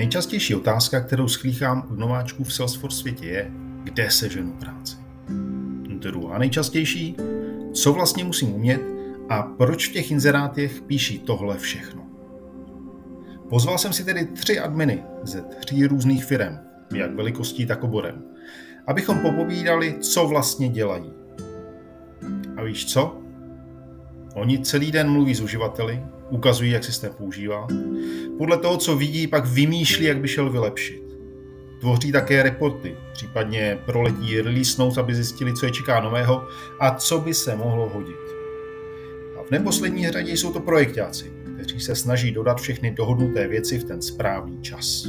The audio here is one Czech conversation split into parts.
Nejčastější otázka, kterou sklíchám od nováčků v Salesforce světě je, kde se ženu práci. Druhá nejčastější, co vlastně musím umět a proč v těch inzerátech píší tohle všechno. Pozval jsem si tedy tři adminy ze tří různých firm, jak velikostí, tak oborem, abychom popovídali, co vlastně dělají. A víš co? Oni celý den mluví s uživateli, ukazují, jak systém používá. Podle toho, co vidí, pak vymýšlí, jak by šel vylepšit. Tvoří také reporty, případně proletí release notes, aby zjistili, co je čeká nového a co by se mohlo hodit. A v neposlední řadě jsou to projektáci, kteří se snaží dodat všechny dohodnuté věci v ten správný čas.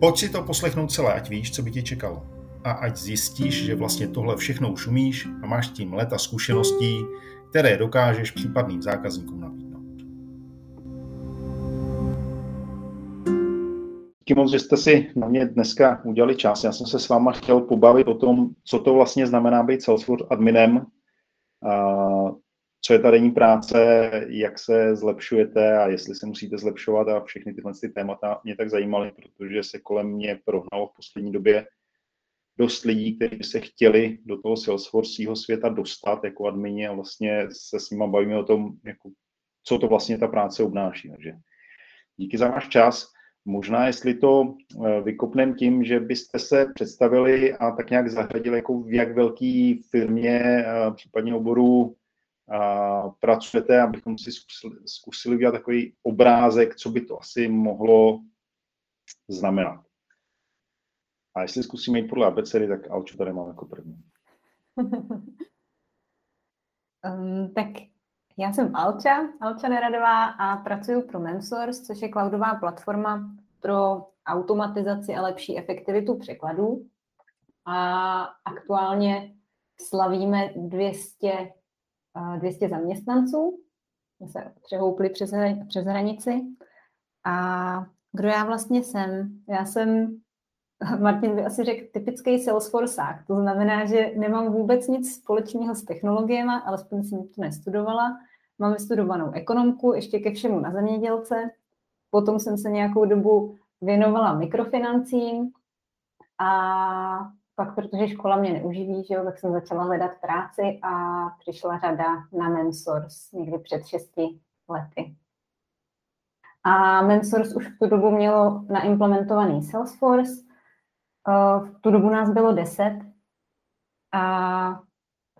Pojď si to poslechnout celé, ať víš, co by ti čekalo. A ať zjistíš, že vlastně tohle všechno už umíš a máš tím leta zkušeností, které dokážeš případným zákazníkům Díky moc, že jste si na mě dneska udělali čas. Já jsem se s váma chtěl pobavit o tom, co to vlastně znamená být Salesforce adminem, co je ta denní práce, jak se zlepšujete a jestli se musíte zlepšovat a všechny tyhle ty témata mě tak zajímaly, protože se kolem mě prohnalo v poslední době dost lidí, kteří se chtěli do toho Salesforceho světa dostat jako admini a vlastně se s nimi bavíme o tom, jako, co to vlastně ta práce obnáší. Takže díky za váš čas. Možná, jestli to eh, vykopnem tím, že byste se představili a tak nějak zahradili, jako v jak velký firmě, eh, případně oboru pracujete, abychom si zkusili, zkusili udělat takový obrázek, co by to asi mohlo znamenat. A jestli zkusíme jít podle abecedy, tak Alčo tady mám jako první. um, tak já jsem Alča, Alča Neradová a pracuji pro Memsource, což je cloudová platforma pro automatizaci a lepší efektivitu překladů. A aktuálně slavíme 200 200 zaměstnanců, jsme se přehoupli přes, přes hranici. A kdo já vlastně jsem? Já jsem, Martin by asi řekl, typický Salesforceák. To znamená, že nemám vůbec nic společného s technologiemi, alespoň jsem to nestudovala. Mám studovanou ekonomku, ještě ke všemu na zemědělce. Potom jsem se nějakou dobu věnovala mikrofinancím a pak, protože škola mě neuživí, že jo, tak jsem začala hledat práci a přišla řada na Mensource někdy před šesti lety. A Mensource už v tu dobu mělo naimplementovaný Salesforce. Eh, v tu dobu nás bylo deset a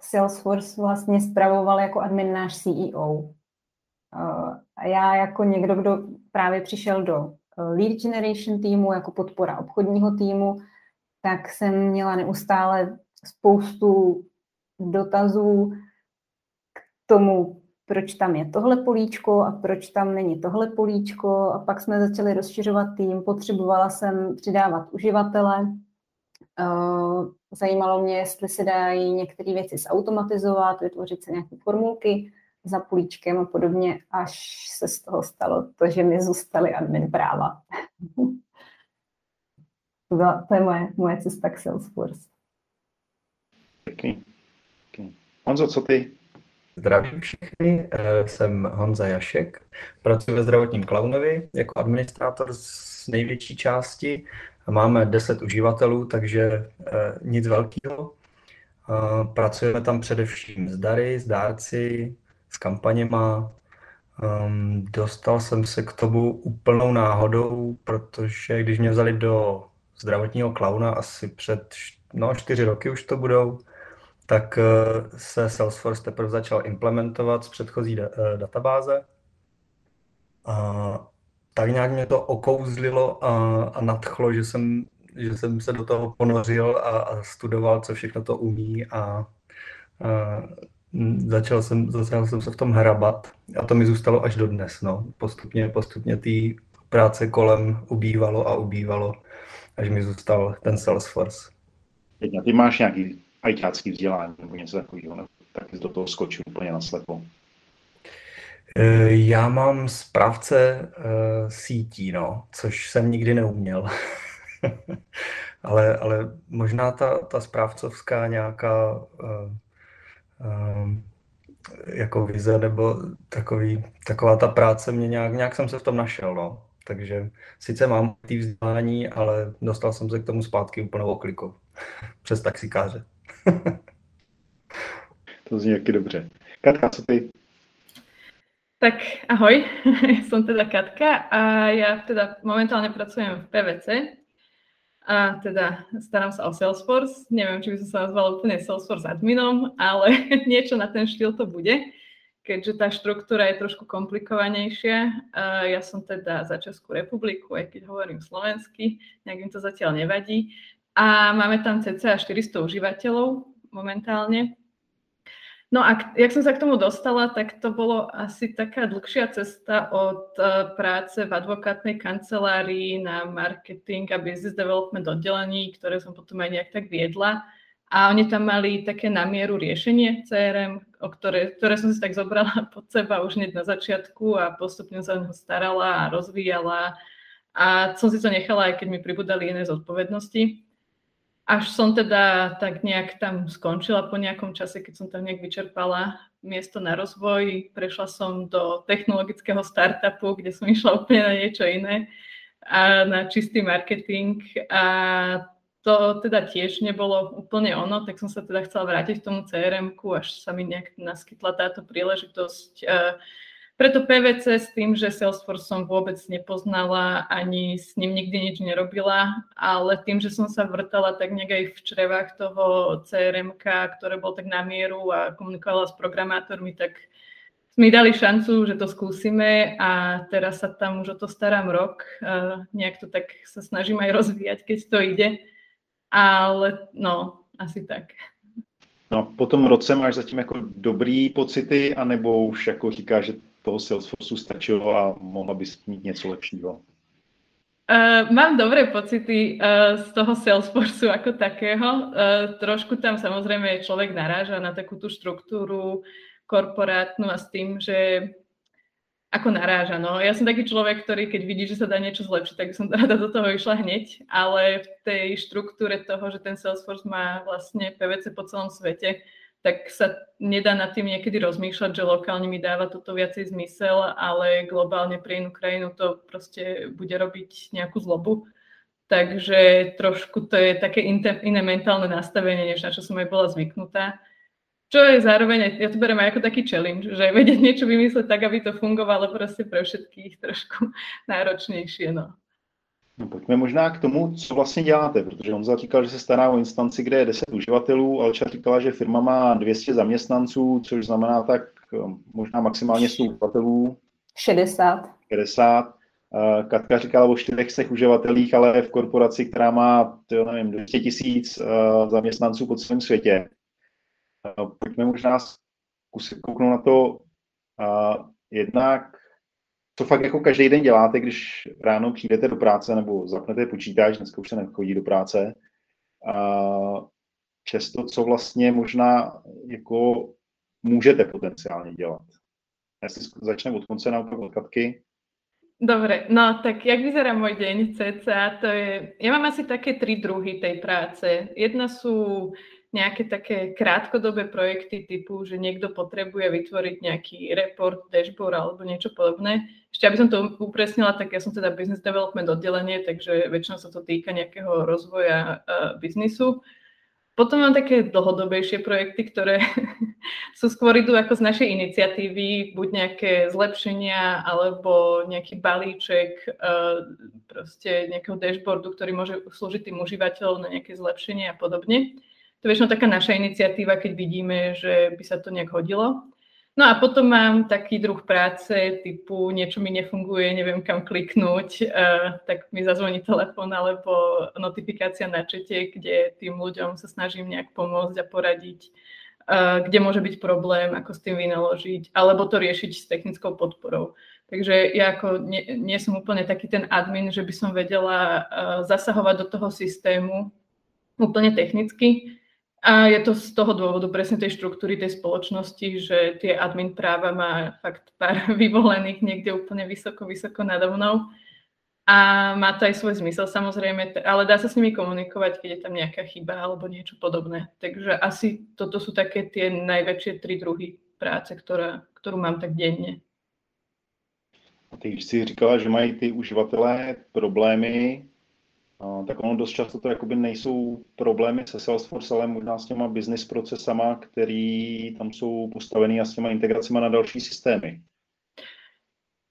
Salesforce vlastně spravoval jako admin náš CEO. Eh, a já jako někdo, kdo právě přišel do eh, lead generation týmu, jako podpora obchodního týmu, tak jsem měla neustále spoustu dotazů k tomu, proč tam je tohle políčko a proč tam není tohle políčko. A pak jsme začali rozšiřovat tým, potřebovala jsem přidávat uživatele. Zajímalo mě, jestli se dají některé věci zautomatizovat, vytvořit se nějaké formulky za políčkem a podobně, až se z toho stalo to, že mi zůstaly admin práva. To, byla, to je moje, moje cesta k Salesforce. Pěkný. Pěkný. Honzo, co ty? Zdravím všechny, eh, jsem Honza Jašek, pracuji ve zdravotním klaunovi jako administrátor z největší části. Máme 10 uživatelů, takže eh, nic velkého. Pracujeme tam především s dary, s dárci, s kampaněma. Ehm, dostal jsem se k tomu úplnou náhodou, protože když mě vzali do zdravotního klauna asi před no, čtyři roky už to budou, tak eh, se Salesforce teprve začal implementovat z předchozí eh, databáze. Tak nějak mě to okouzlilo a, a nadchlo, že jsem, že jsem se do toho ponořil a, a studoval, co všechno to umí a, a začal, jsem, začal jsem se v tom hrabat a to mi zůstalo až do dnes. No. Postupně, postupně té práce kolem ubývalo a ubývalo až mi zůstal ten Salesforce. Teď ty máš nějaký ajťácký vzdělání nebo něco takového, ne? tak jsi do toho skočil úplně na slepo. E, já mám správce uh, sítí, no, což jsem nikdy neuměl. ale, ale možná ta, ta správcovská nějaká uh, jako vize nebo takový, taková ta práce mě nějak, nějak jsem se v tom našel, no. Takže sice mám ty vzdělání, ale dostal jsem se k tomu zpátky úplnou oklikou přes taxikáře. to zní jaký dobře. Katka, co ty? Tak ahoj, som teda Katka a ja teda momentálne pracujem v PVC a teda starám sa o Salesforce. Neviem, či by som sa nazvala úplne Salesforce adminom, ale niečo na ten štýl to bude, keďže tá štruktúra je trošku komplikovanejšia. Ja som teda za Českú republiku, aj keď hovorím slovensky, nejak im to zatiaľ nevadí. A máme tam cca 400 užívateľov momentálne No a jak som sa k tomu dostala, tak to bolo asi taká dlhšia cesta od uh, práce v advokátnej kancelárii na marketing a business development oddelení, ktoré som potom aj nejak tak viedla. A oni tam mali také namieru riešenie CRM, o ktoré, ktoré som si tak zobrala pod seba už hneď na začiatku a postupne sa ho starala a rozvíjala. A som si to nechala, aj keď mi pribudali iné zodpovednosti až som teda tak nejak tam skončila po nejakom čase, keď som tam nejak vyčerpala miesto na rozvoj. Prešla som do technologického startupu, kde som išla úplne na niečo iné a na čistý marketing a to teda tiež nebolo úplne ono, tak som sa teda chcela vrátiť k tomu CRM-ku, až sa mi nejak naskytla táto príležitosť uh, preto PVC s tým, že Salesforce som vôbec nepoznala, ani s ním nikdy nič nerobila, ale tým, že som sa vrtala tak nejak aj v črevách toho crm ktoré bol tak na mieru a komunikovala s programátormi, tak mi dali šancu, že to skúsime a teraz sa tam už o to starám rok. Nejak to tak sa snažím aj rozvíjať, keď to ide. Ale no, asi tak. No, po tom roce máš zatím jako dobrý pocity, anebo už jako říkáš, že toho Salesforce stačilo a mohla bys mít něco lepšího? Uh, mám dobré pocity uh, z toho Salesforceu ako takého. Uh, trošku tam samozrejme človek naráža na takú tú štruktúru korporátnu a s tým, že ako naráža. No. Ja som taký človek, ktorý keď vidí, že sa dá niečo zlepšiť, tak by som rada do toho išla hneď, ale v tej štruktúre toho, že ten Salesforce má vlastne PVC po celom svete, tak sa nedá nad tým niekedy rozmýšľať, že lokálne mi dáva toto viacej zmysel, ale globálne pre inú krajinu to proste bude robiť nejakú zlobu. Takže trošku to je také iné mentálne nastavenie, než na čo som aj bola zvyknutá. Čo je zároveň, ja to berem aj ako taký challenge, že vedieť niečo vymysleť tak, aby to fungovalo proste pre všetkých trošku náročnejšie. No. No, pojďme možná k tomu, co vlastně děláte, protože on říkal, že se stará o instanci, kde je 10 uživatelů, Alča říkala, že firma má 200 zaměstnanců, což znamená tak eh, možná maximálně 100 uživatelů. 60. 60. Katka říkala o 400 uživatelích, ale v korporaci, která má, to nevím, 200 tisíc eh, zaměstnanců po celém světě. Eh, pojďme možná zkusit kouknout na to jednak co fakt jako každý den děláte, když ráno přijdete do práce nebo zapnete počítač, dneska už se nechodí do práce, a často, co vlastně možná jako můžete potenciálně dělat. Já si začnu od konce na od Katky. Dobre, no tak jak vyzerá môj deň cca, to je, ja mám asi také tri druhy tej práce. Jedna sú nejaké také krátkodobé projekty typu, že niekto potrebuje vytvoriť nejaký report, dashboard alebo niečo podobné. Ešte aby som to upresnila, tak ja som teda business development oddelenie, takže väčšinou sa to týka nejakého rozvoja uh, biznisu. Potom mám také dlhodobejšie projekty, ktoré sú skôr idú ako z našej iniciatívy, buď nejaké zlepšenia, alebo nejaký balíček uh, proste nejakého dashboardu, ktorý môže slúžiť tým užívateľom na nejaké zlepšenie a podobne. To je väčšinou taká naša iniciatíva, keď vidíme, že by sa to nejak hodilo. No a potom mám taký druh práce typu niečo mi nefunguje, neviem kam kliknúť, uh, tak mi zazvoní telefón alebo notifikácia na čete, kde tým ľuďom sa snažím nejak pomôcť a poradiť, uh, kde môže byť problém, ako s tým vynaložiť, alebo to riešiť s technickou podporou. Takže ja ako nie, nie som úplne taký ten admin, že by som vedela uh, zasahovať do toho systému úplne technicky, a je to z toho dôvodu presne tej štruktúry tej spoločnosti, že tie admin práva má fakt pár vyvolených niekde úplne vysoko, vysoko nado mnou. A má to aj svoj zmysel samozrejme, ale dá sa s nimi komunikovať, keď je tam nejaká chyba alebo niečo podobné. Takže asi toto sú také tie najväčšie tri druhy práce, ktorá, ktorú mám tak denne. Ty, když jsi říkala, že mají ty uživatelé problémy, tak ono dost často to jakoby nejsou problémy se Salesforce, ale možná s těma business procesama, který tam jsou postavený a s těma integracemi na další systémy.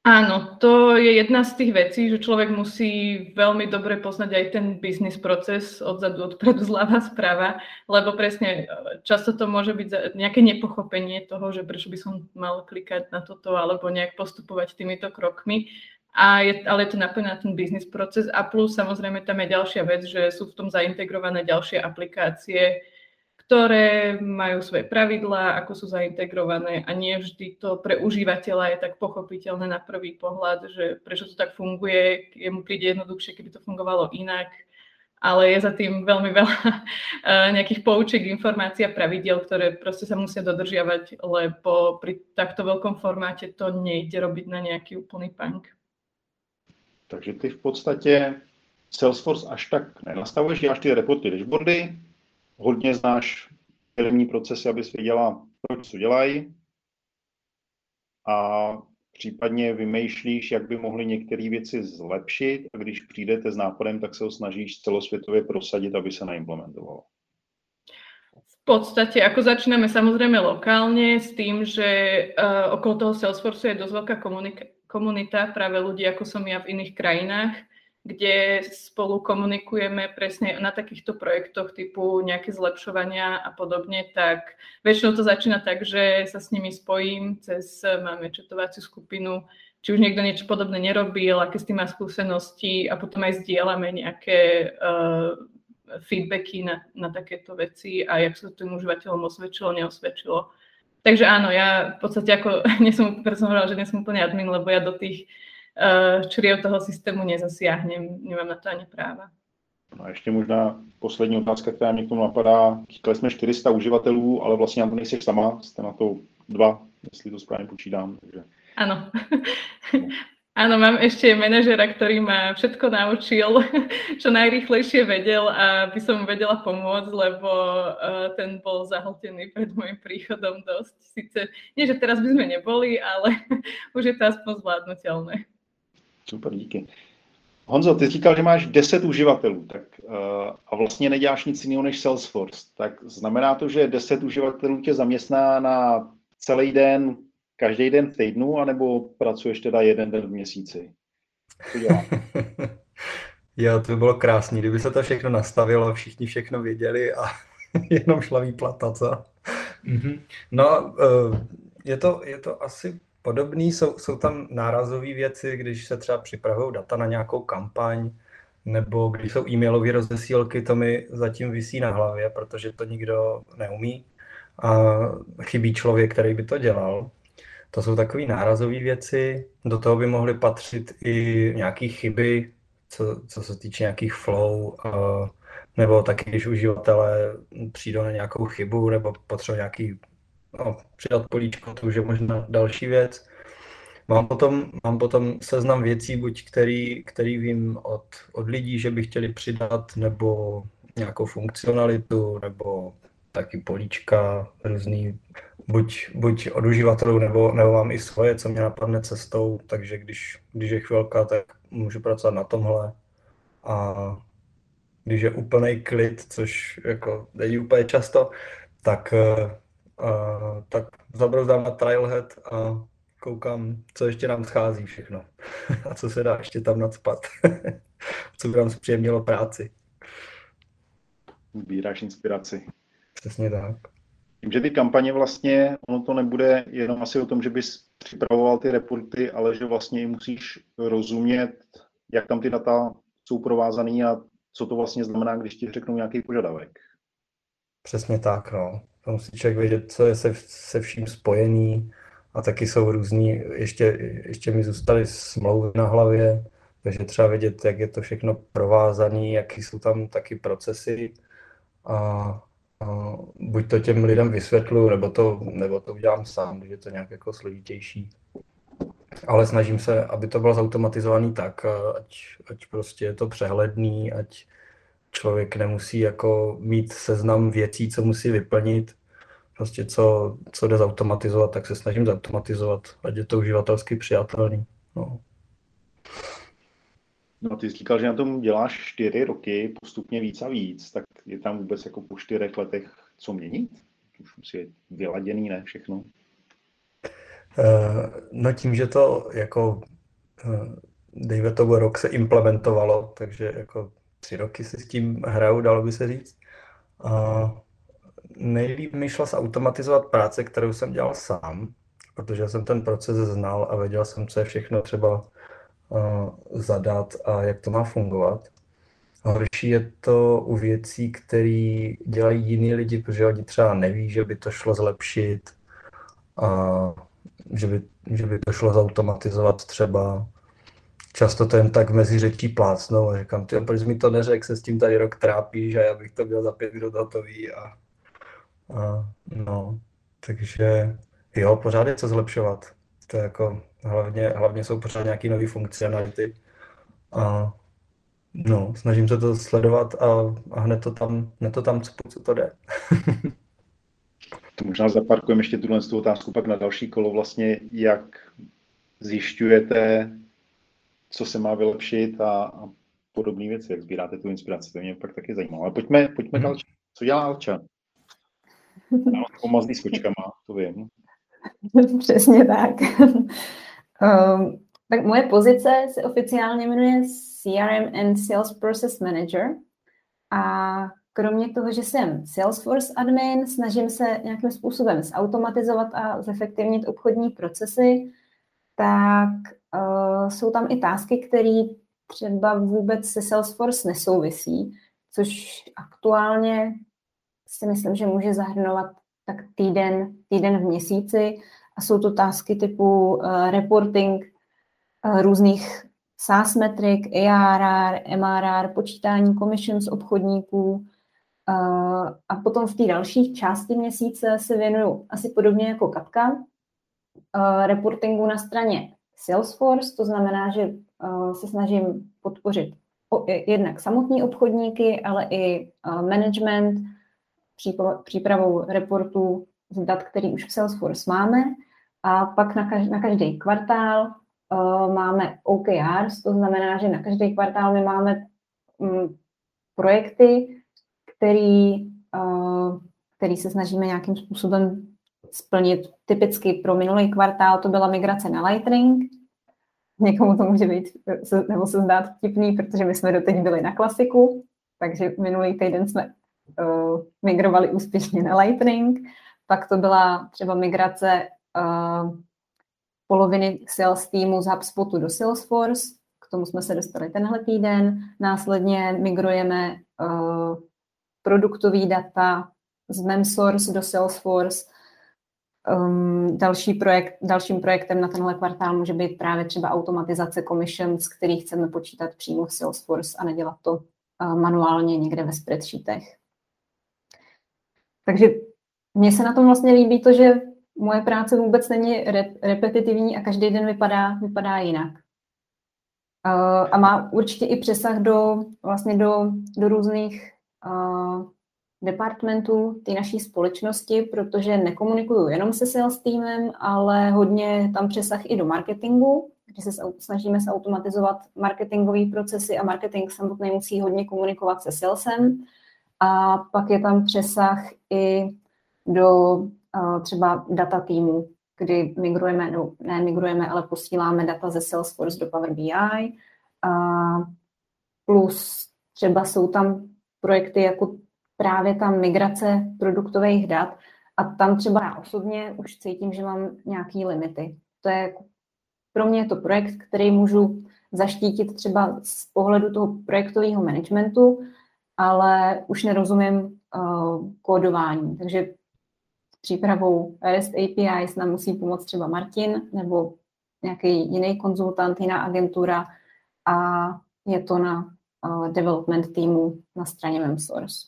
Áno, to je jedna z tých vecí, že človek musí veľmi dobre poznať aj ten biznis proces odzadu, odpredu, zľava, sprava, lebo presne často to môže byť nejaké nepochopenie toho, že prečo by som mal klikať na toto alebo nejak postupovať týmito krokmi. A je, ale je to napojené na ten biznis proces a plus samozrejme tam je ďalšia vec, že sú v tom zaintegrované ďalšie aplikácie, ktoré majú svoje pravidlá, ako sú zaintegrované a nie vždy to pre užívateľa je tak pochopiteľné na prvý pohľad, že prečo to tak funguje, jemu príde jednoduchšie, keby to fungovalo inak, ale je za tým veľmi veľa eh, nejakých poučiek, informácií a pravidiel, ktoré proste sa musia dodržiavať, lebo pri takto veľkom formáte to nejde robiť na nejaký úplný punk. Takže ty v podstatě Salesforce až tak nenastavuješ, děláš ty reporty, dashboardy, hodně znáš firmní procesy, abys věděla, proč to dělají a případně vymýšlíš, jak by mohly některé věci zlepšit a když přijdete s nápadem, tak se ho snažíš celosvětově prosadit, aby se naimplementovalo. V podstate, ako začíname samozrejme lokálne s tým, že uh, okolo toho Salesforce je dosť veľká komunita práve ľudí, ako som ja v iných krajinách, kde spolu komunikujeme presne na takýchto projektoch typu nejaké zlepšovania a podobne, tak väčšinou to začína tak, že sa s nimi spojím cez, máme četovaciu skupinu, či už niekto niečo podobné nerobil, aké s tým má skúsenosti a potom aj zdieľame nejaké uh, feedbacky na, na takéto veci a jak sa to tým užívateľom osvedčilo, neosvedčilo. Takže áno, ja v podstate ako, nie som, som hovorila, že nie som úplne admin, lebo ja do tých Eh, čriev toho systému nezasiahnem, nemám na to ani práva. No a ještě možná poslední otázka, která mě k tomu napadá. Říkali jsme 400 uživatelů, ale vlastně na to nejsi sama, jste na to dva, jestli to správně počítám. Takže... Áno. Áno, mám ešte manažera, ktorý ma všetko naučil, čo najrýchlejšie vedel a by som vedela pomôcť, lebo uh, ten bol zahltený pred môjim príchodom dosť. Sice nie, že teraz by sme neboli, ale už je to aspoň zvládnutelné. Super, díky. Honzo, ty říkal, že máš 10 uživatelů tak, uh, a vlastně neděláš nic jiného než Salesforce. Tak znamená to, že 10 uživatelů tě zaměstná na celý den, každý den v týdnu, anebo pracuješ teda jeden den v měsíci? Co dělá? jo, to by bylo krásný, kdyby se to všechno nastavilo, všichni všechno věděli a jenom šla výplata, co? Mm-hmm. No, uh, je to, je to asi podobný. Jsou, jsou tam nárazové věci, když se třeba připravují data na nějakou kampaň, nebo když jsou e-mailové rozesílky, to mi zatím visí na hlavě, protože to nikdo neumí a chybí člověk, který by to dělal. To jsou takové nárazové věci, do toho by mohly patřit i nějaké chyby, co, co se týče nějakých flow, nebo taky, když uživatelé přijdou na nějakou chybu nebo potřebují nějaký no, přidat políčko, to už je možná další věc. Mám potom, mám potom seznam věcí, buď který, který vím od, od lidí, že by chtěli přidat, nebo nějakou funkcionalitu, nebo taky políčka různý, buď, buď od uživatelů, nebo, nebo mám i svoje, co mě napadne cestou, takže když, když je chvilka, tak můžu pracovat na tomhle. A když je úplný klid, což jako není úplně často, tak a, tak zabrouzdám na Trailhead a koukám, co ještě nám schází všechno a co se dá ještě tam nadspat, co by nám zpříjemnilo práci. Sbíráš inspiraci. Přesně tak. Tím, že ty kampaně vlastně, ono to nebude jenom asi o tom, že bys připravoval ty reporty, ale že vlastně musíš rozumět, jak tam ty data jsou provázaný a co to vlastně znamená, když ti řeknou nějaký požadavek. Přesně tak, no. To musí člověk vědět, co je se, se vším spojený a taky jsou různý, ještě, ještě mi zůstaly smlouvy na hlavě, takže třeba vědět, jak je to všechno provázané, jaký jsou tam taky procesy a, a buď to těm lidem vysvětlu, nebo to, nebo to udělám sám, když je to nějak jako složitější. Ale snažím se, aby to bylo zautomatizovaný tak, ať, ať prostě je to přehledný, ať člověk nemusí jako mít seznam věcí, co musí vyplnit, prostě co, co jde zautomatizovat, tak se snažím zautomatizovat, ať je to uživatelsky přijatelný. No. No ty jsi říkal, že na tom děláš čtyři roky, postupně víc a víc, tak je tam vůbec jako po čtyřech letech co měnit? Už musí je vyladěný, ne všechno? Uh, no tím, že to jako uh, dejme tomu rok se implementovalo, takže jako tři roky si s tím hraju, dalo by se říct. Uh, nejlíp mi šlo zautomatizovat práce, kterou jsem dělal sám, protože jsem ten proces znal a věděl jsem, co je všechno třeba zadat a jak to má fungovat. Horší je to u věcí, které dělají jiní lidi, protože oni třeba neví, že by to šlo zlepšit, a že by, že by to šlo zautomatizovat třeba. Často to jen tak mezi řečí plácnou a říkám, ty, proč mi to neřek, se s tím tady rok trápíš a já bych to měl za pět minut hotový. A, a, no, takže jo, pořád je co zlepšovat. To je jako, hlavně, hlavně jsou pořád nějaké nové funkcionality. A no, snažím se to sledovat a, a hned to tam, hned to tam co, co to jde. to možná zaparkujeme ještě tuhle otázku pak na další kolo vlastně, jak zjišťujete, co se má vylepšit a, a podobné věci, jak sbíráte tu inspiraci, to mě pak taky zajímalo. Ale pojďme, pojďme hmm. Co dělá Alča? Já pomazlý s kočkama, to vím. Přesně tak. Um, tak moje pozice se oficiálně jmenuje CRM and Sales Process Manager. A kromě toho, že jsem Salesforce admin, snažím se nějakým způsobem zautomatizovat a zefektivnit obchodní procesy, tak uh, jsou tam i tásky, které třeba vůbec se Salesforce nesouvisí, což aktuálně si myslím, že může zahrnovat tak týden, týden v měsíci a jsou to tásky typu uh, reporting uh, různých SaaS metrik, ARR, MRR, počítání commission z obchodníků uh, a potom v té další části měsíce se věnuju asi podobně jako Katka, uh, reportingu na straně Salesforce, to znamená, že uh, se snažím podpořit o, jednak samotní obchodníky, ale i management, přípravou reportů z dat, který už v Salesforce máme. A pak na, každý, na každý kvartál uh, máme OKRs, to znamená, že na každý kvartál my máme um, projekty, který, uh, který se snažíme nějakým způsobem splnit. Typicky pro minulý kvartál to byla migrace na Lightning. Někomu to může být, nebo se zdát vtipný, protože my jsme doteď byli na klasiku, takže minulý týden jsme uh, migrovali úspěšně na Lightning. Pak to byla třeba migrace poloviny sales týmu z HubSpotu do Salesforce. K tomu jsme se dostali tenhle týden. Následně migrujeme uh, produktový data z MemSource do Salesforce. Um, další projekt, dalším projektem na tenhle kvartál může být právě třeba automatizace commissions, který chceme počítat přímo v Salesforce a nedělat to uh, manuálně někde ve spreadsheetech. Takže mně se na tom vlastně líbí to, že moje práce vůbec není re- repetitivní a každý den vypadá, vypadá jinak. Uh, a má určitě i přesah do, vlastně do, do různých uh, departmentů té naší společnosti, protože nekomunikuju jenom se sales týmem, ale hodně tam přesah i do marketingu, kde se snažíme se automatizovat marketingové procesy a marketing samotný musí hodně komunikovat se salesem. A pak je tam přesah i do třeba data týmu, kdy migrujeme, no, ne migrujeme, ale posíláme data ze Salesforce do Power BI. Uh, plus třeba jsou tam projekty jako právě ta migrace produktových dat a tam třeba já osobně už cítím, že mám nějaké limity. To je jako, pro mě je to projekt, který můžu zaštítit třeba z pohledu toho projektového managementu, ale už nerozumím uh, kódování. Takže přípravou REST APIs nám musí pomoct třeba Martin nebo nějaký jiný konzultant, jiná agentura a je to na uh, development týmu na straně MemSource.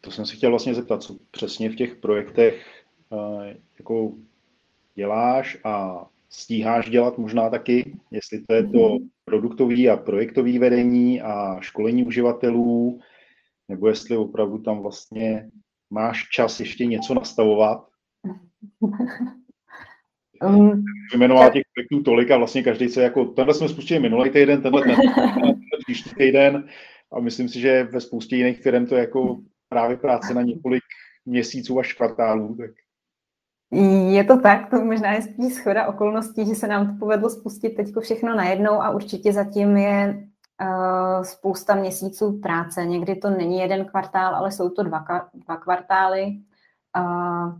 To jsem si chtěl vlastně zeptat, co přesně v těch projektech uh, jako děláš a stíháš dělat možná taky, jestli to je to mhm. produktový a projektový vedení a školení uživatelů, nebo jestli opravdu tam vlastně máš čas ještě něco nastavovat. um, vymenovala těch projektů tolik a vlastně každý se jako, tenhle jsme spustili minulý týden, tenhle ten, příští týden a myslím si, že ve spoustě jiných firm to je jako právě práce na několik měsíců až kvartálů. Tak. Je to tak, to možná je spíš schoda okolností, že se nám to povedlo spustit teď všechno najednou a určitě zatím je spousta měsíců práce. Někdy to není jeden kvartál, ale jsou to dva, dva kvartály. Uh,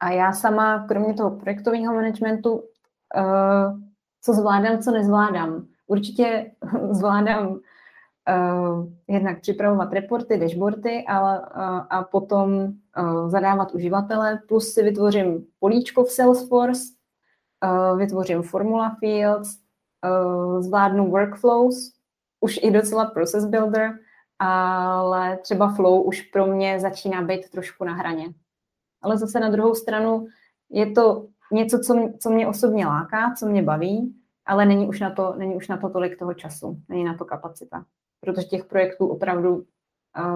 a já sama, kromě toho projektového managementu, uh, co zvládám, co nezvládám. Určitě zvládám jednak připravovat reporty, dashboardy a, a, potom zadávat uživatele, plus si vytvořím políčko v Salesforce, vytvořím formula fields, zvládnu workflows, už i docela process builder, ale třeba flow už pro mě začíná být trošku na hraně ale zase na druhou stranu je to něco, co, co mě osobně láká, co mě baví, ale není už, na to, není už na to tolik toho času, není na to kapacita. Protože těch projektů opravdu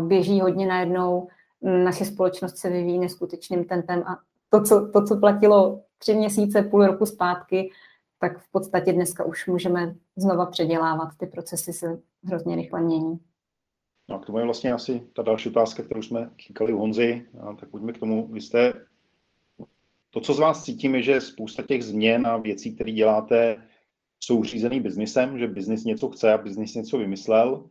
běží hodně najednou, naše společnost se vyvíjí neskutečným tentem a to co, to, co platilo tři měsíce, půl roku zpátky, tak v podstatě dneska už můžeme znova předělávat. Ty procesy se hrozně rychle mění. No, k tomu je vlastně asi ta další otázka, kterou jsme říkali u Honzy, a tak pojďme k tomu. Vy jste, to, co z vás cítím, je, že spousta těch změn a věcí, které děláte, jsou řízený biznisem, že biznis něco chce a biznis něco vymyslel,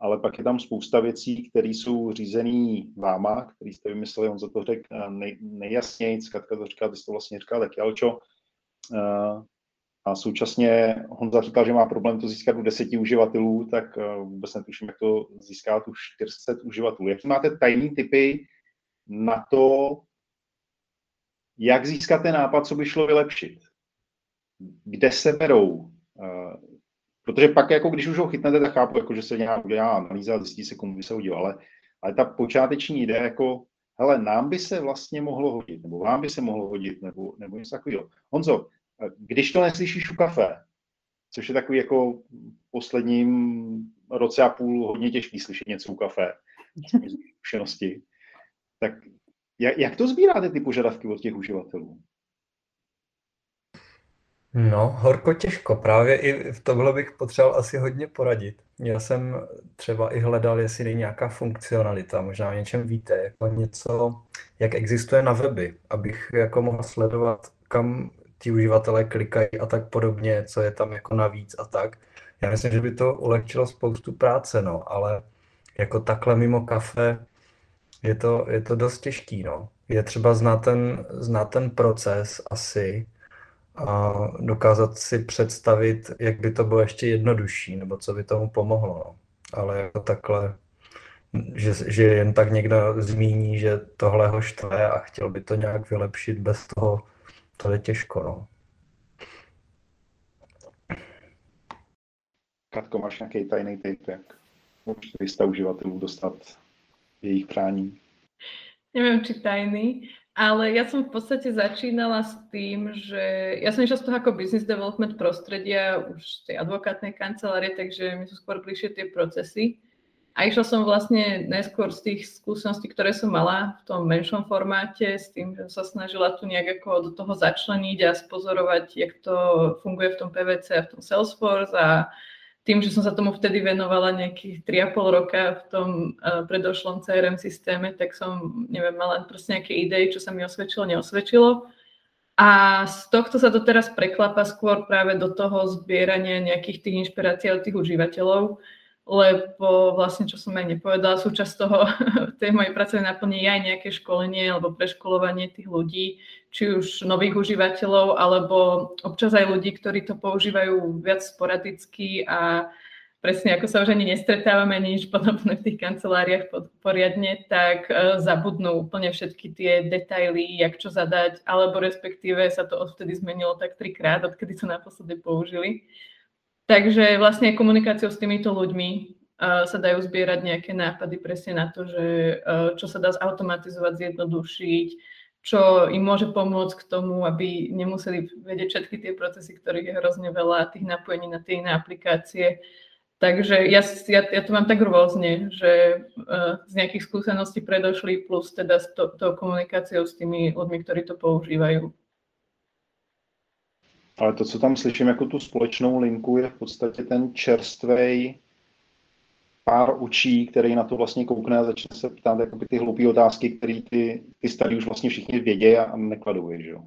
ale pak je tam spousta věcí, které jsou řízený váma, který jste vymysleli, on za to řekl nej, nejjasněji, Katka to říká, ty jsi to vlastně říkal, tak Jalčo, a současně Honza říkal, že má problém to získat u deseti uživatelů, tak eh, vůbec netuším, jak to získat už 400 uživatelů. Jaký máte tajný typy na to, jak získat ten nápad, co by šlo vylepšit? Kde se berou? Eh, protože pak, jako když už ho chytnete, tak chápu, jako, že se nějak udělá analýza a zjistí se, komu by se hodil. Ale, ale ta počáteční idea, jako, hele, nám by se vlastně mohlo hodit, nebo vám by se mohlo hodit, nebo, nebo něco takového. Honzo, když to neslyšíš u kafe, což je takový jako posledním roce a půl hodně těžký slyšet něco u kafe, zkušenosti, tak jak, jak to sbíráte ty požadavky od těch uživatelů? No, horko těžko. Právě i v tomhle bych potřeboval asi hodně poradit. Já jsem třeba i hledal, jestli je nějaká funkcionalita, možná o něčem víte, jako něco, jak existuje na weby, abych jako mohl sledovat, kam ti uživatelé klikají a tak podobně, co je tam jako navíc a tak. Já myslím, že by to ulehčilo spoustu práce, no, ale jako takhle mimo kafe je to, je to dost těžký, no. Je třeba znát ten, znát ten proces asi a dokázat si představit, jak by to bylo ještě jednodušší, nebo co by tomu pomohlo, no. Ale jako takhle, že, že jen tak někdo zmíní, že tohle ho štve a chtěl by to nějak vylepšit bez toho, to je těžko, no. Katko, máš nějaký tajný tip, jak 400 uživatelů dostat jejich přání? Neviem, či tajný, ale ja som v podstate začínala s tým, že ja som išla z toho ako business development prostredia už z tej advokátnej kancelárie, takže mi sú skôr bližšie tie procesy. A išla som vlastne najskôr z tých skúseností, ktoré som mala v tom menšom formáte, s tým, že sa snažila tu nejak ako do toho začleniť a spozorovať, jak to funguje v tom PVC a v tom Salesforce a tým, že som sa tomu vtedy venovala nejakých 3,5 roka v tom uh, predošlom CRM systéme, tak som, neviem, mala proste nejaké idei, čo sa mi osvedčilo, neosvedčilo. A z tohto sa to teraz preklapa skôr práve do toho zbierania nejakých tých inšpirácií od tých užívateľov, lebo vlastne, čo som aj nepovedala, súčasť toho, tej mojej pracovnej naplne je aj nejaké školenie alebo preškolovanie tých ľudí, či už nových užívateľov, alebo občas aj ľudí, ktorí to používajú viac sporadicky a presne ako sa už ani nestretávame nič podobné v tých kanceláriách poriadne, tak e, zabudnú úplne všetky tie detaily, jak čo zadať, alebo respektíve sa to odvtedy zmenilo tak trikrát, odkedy to naposledy použili. Takže vlastne komunikáciou s týmito ľuďmi uh, sa dajú zbierať nejaké nápady presne na to, že uh, čo sa dá zautomatizovať, zjednodušiť, čo im môže pomôcť k tomu, aby nemuseli vedieť všetky tie procesy, ktorých je hrozne veľa, tých napojení na tie iné aplikácie. Takže ja, ja, ja to mám tak rôzne, že uh, z nejakých skúseností predošli plus teda s to, tou komunikáciou s tými ľuďmi, ktorí to používajú. Ale to, co tam slyším jako tu společnou linku, je v podstatě ten čerstvej pár učí, který na to vlastně koukne a začne se ptát jakoby ty hloupé otázky, které ty, ty starý už vlastně všichni vědí a nekladou je, že jo?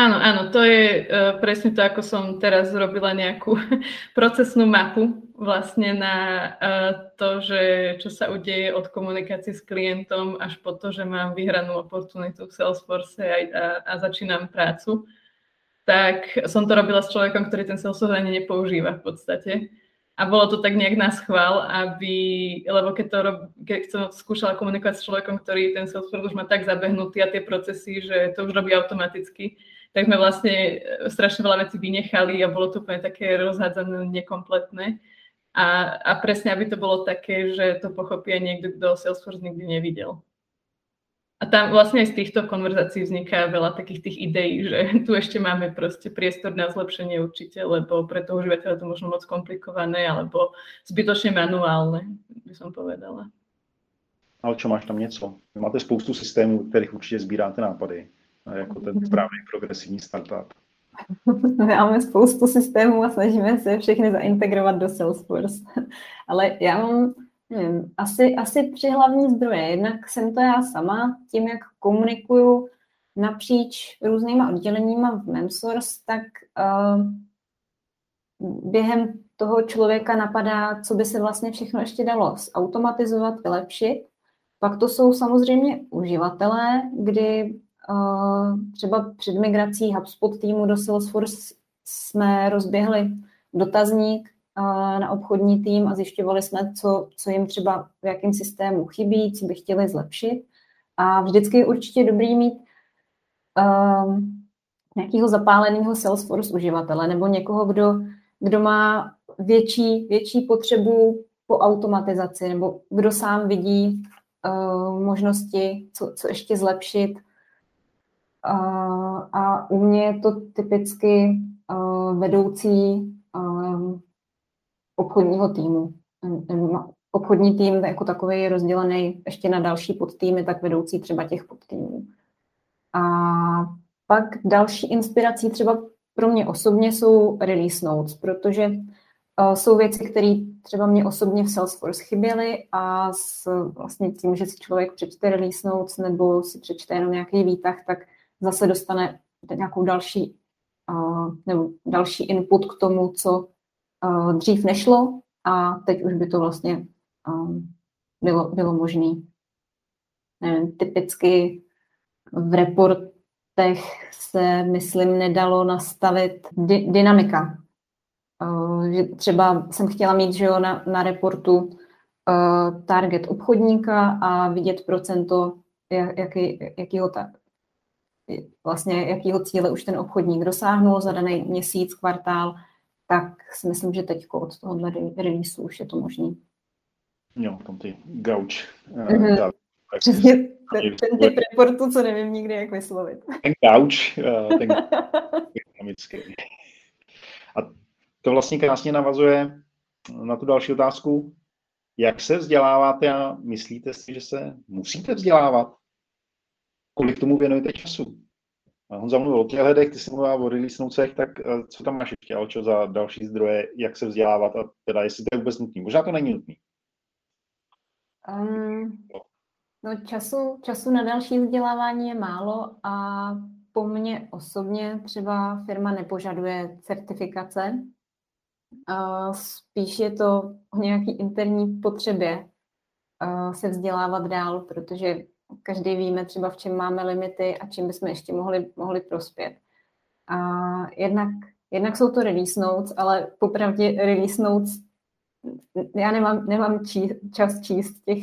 Áno, áno, to je uh, presne to, ako som teraz zrobila nejakú procesnú mapu vlastne na uh, to, že čo sa udeje od komunikácie s klientom až po to, že mám vyhranú oportunitu v Salesforce a, a, a začínam prácu. Tak som to robila s človekom, ktorý ten Salesforce ani nepoužíva v podstate. A bolo to tak nejak na schvál, aby, lebo keď, to rob, keď som skúšala komunikovať s človekom, ktorý ten Salesforce už má tak zabehnutý a tie procesy, že to už robí automaticky, tak sme vlastne e, strašne veľa vecí vynechali a bolo to úplne také rozhádzané, nekompletné. A, a presne, aby to bolo také, že to pochopí aj niekto, kto Salesforce nikdy nevidel. A tam vlastne aj z týchto konverzácií vzniká veľa takých tých ideí, že tu ešte máme proste priestor na zlepšenie určite, lebo pre toho užívateľa to možno moc komplikované alebo zbytočne manuálne, by som povedala. Ale čo máš tam něco? Vy máte spoustu systémů, kterých určitě sbíráte nápady jako ten správný progresivní startup. Máme spoustu systémů a snažíme se všechny zaintegrovat do Salesforce. Ale já mám nevím, asi, asi tři hlavní zdroje. Jednak jsem to já sama, tím, jak komunikuju napříč různýma odděleníma v MemSource, tak uh, během toho člověka napadá, co by se vlastně všechno ještě dalo zautomatizovat, vylepšit. Pak to jsou samozřejmě uživatelé, kdy třeba před migrací HubSpot týmu do Salesforce jsme rozběhli dotazník na obchodní tým a zjišťovali jsme, co, co jim třeba v jakém systému chybí, co by chtěli zlepšit. A vždycky je určitě dobrý mít uh, nějakého zapáleného Salesforce uživatele nebo někoho, kdo, kdo má větší, větší potřebu po automatizaci nebo kdo sám vidí uh, možnosti, co, co ještě zlepšit a, a u mě je to typicky uh, vedoucí uh, obchodního týmu. Obchodní tým jako takový je rozdělený ještě na další podtýmy, tak vedoucí třeba těch podtýmů. A pak další inspirací třeba pro mě osobně jsou release notes, protože uh, jsou věci, které třeba mě osobně v Salesforce chyběly a s vlastně tím, že si člověk přečte release notes nebo si přečte jenom nějaký výtah, tak zase dostane nějakou další, uh, nebo další input k tomu, co uh, dřív nešlo a teď už by to vlastně um, bylo, bylo možné. Typicky v reportech se, myslím, nedalo nastavit dy, dynamika. Uh, že třeba jsem chtěla mít že jo, na, na reportu uh, target obchodníka a vidět procento, jak, jaký, jakýho ta, vlastně jakýho cíle už ten obchodník dosáhnul za daný měsíc, kvartál, tak si myslím, že teď od tohohle release už je to možný. Jo, tam ty gauč. Mm-hmm. Přesně ten, ten typ reportu, co nevím nikdy, jak vyslovit. Ten gauč, uh, ten dynamický. A to vlastně krásně navazuje na tu další otázku. Jak se vzděláváte a myslíte si, že se musíte vzdělávat? kolik tomu věnujete času. Honza mluvil o těch hledech, ty jsi mluvila o release tak eh, co tam máš ještě, Alčo, za další zdroje, jak se vzdělávat a teda jestli to je vůbec nutné. Možná to není nutné. Um, no času, času na další vzdělávání je málo a po mně osobně třeba firma nepožaduje certifikace. Uh, spíš je to o nějaký interní potřebě uh, se vzdělávat dál, protože každý víme třeba, v čem máme limity a čím bychom ještě mohli, mohli prospět. A jednak, jednak jsou to release notes, ale popravdě release notes já nemám, nemám čí, čas číst těch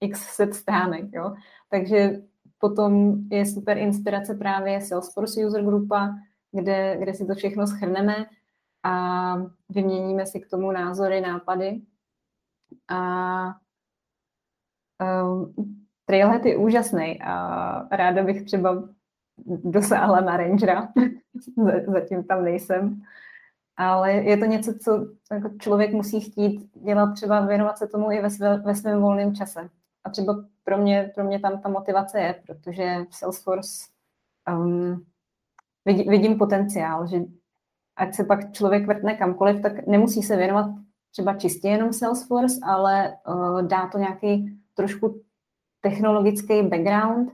x set stránek, jo. Takže potom je super inspirace právě Salesforce User Grupa, kde, kde si to všechno schrneme a vyměníme si k tomu názory, nápady. A um, Trailhead je úžasný a ráda bych třeba dosáhla na rangera, zatím tam nejsem. Ale je to něco, co jako člověk musí chtít dělat, třeba věnovat se tomu i ve, své, ve svém volném čase. A třeba pro mě, pro mě tam ta motivace je, protože Salesforce um, vidím, vidím potenciál, že ať se pak člověk vrtne kamkoliv, tak nemusí se věnovat třeba čistě jenom Salesforce, ale uh, dá to nějaký trošku technologický background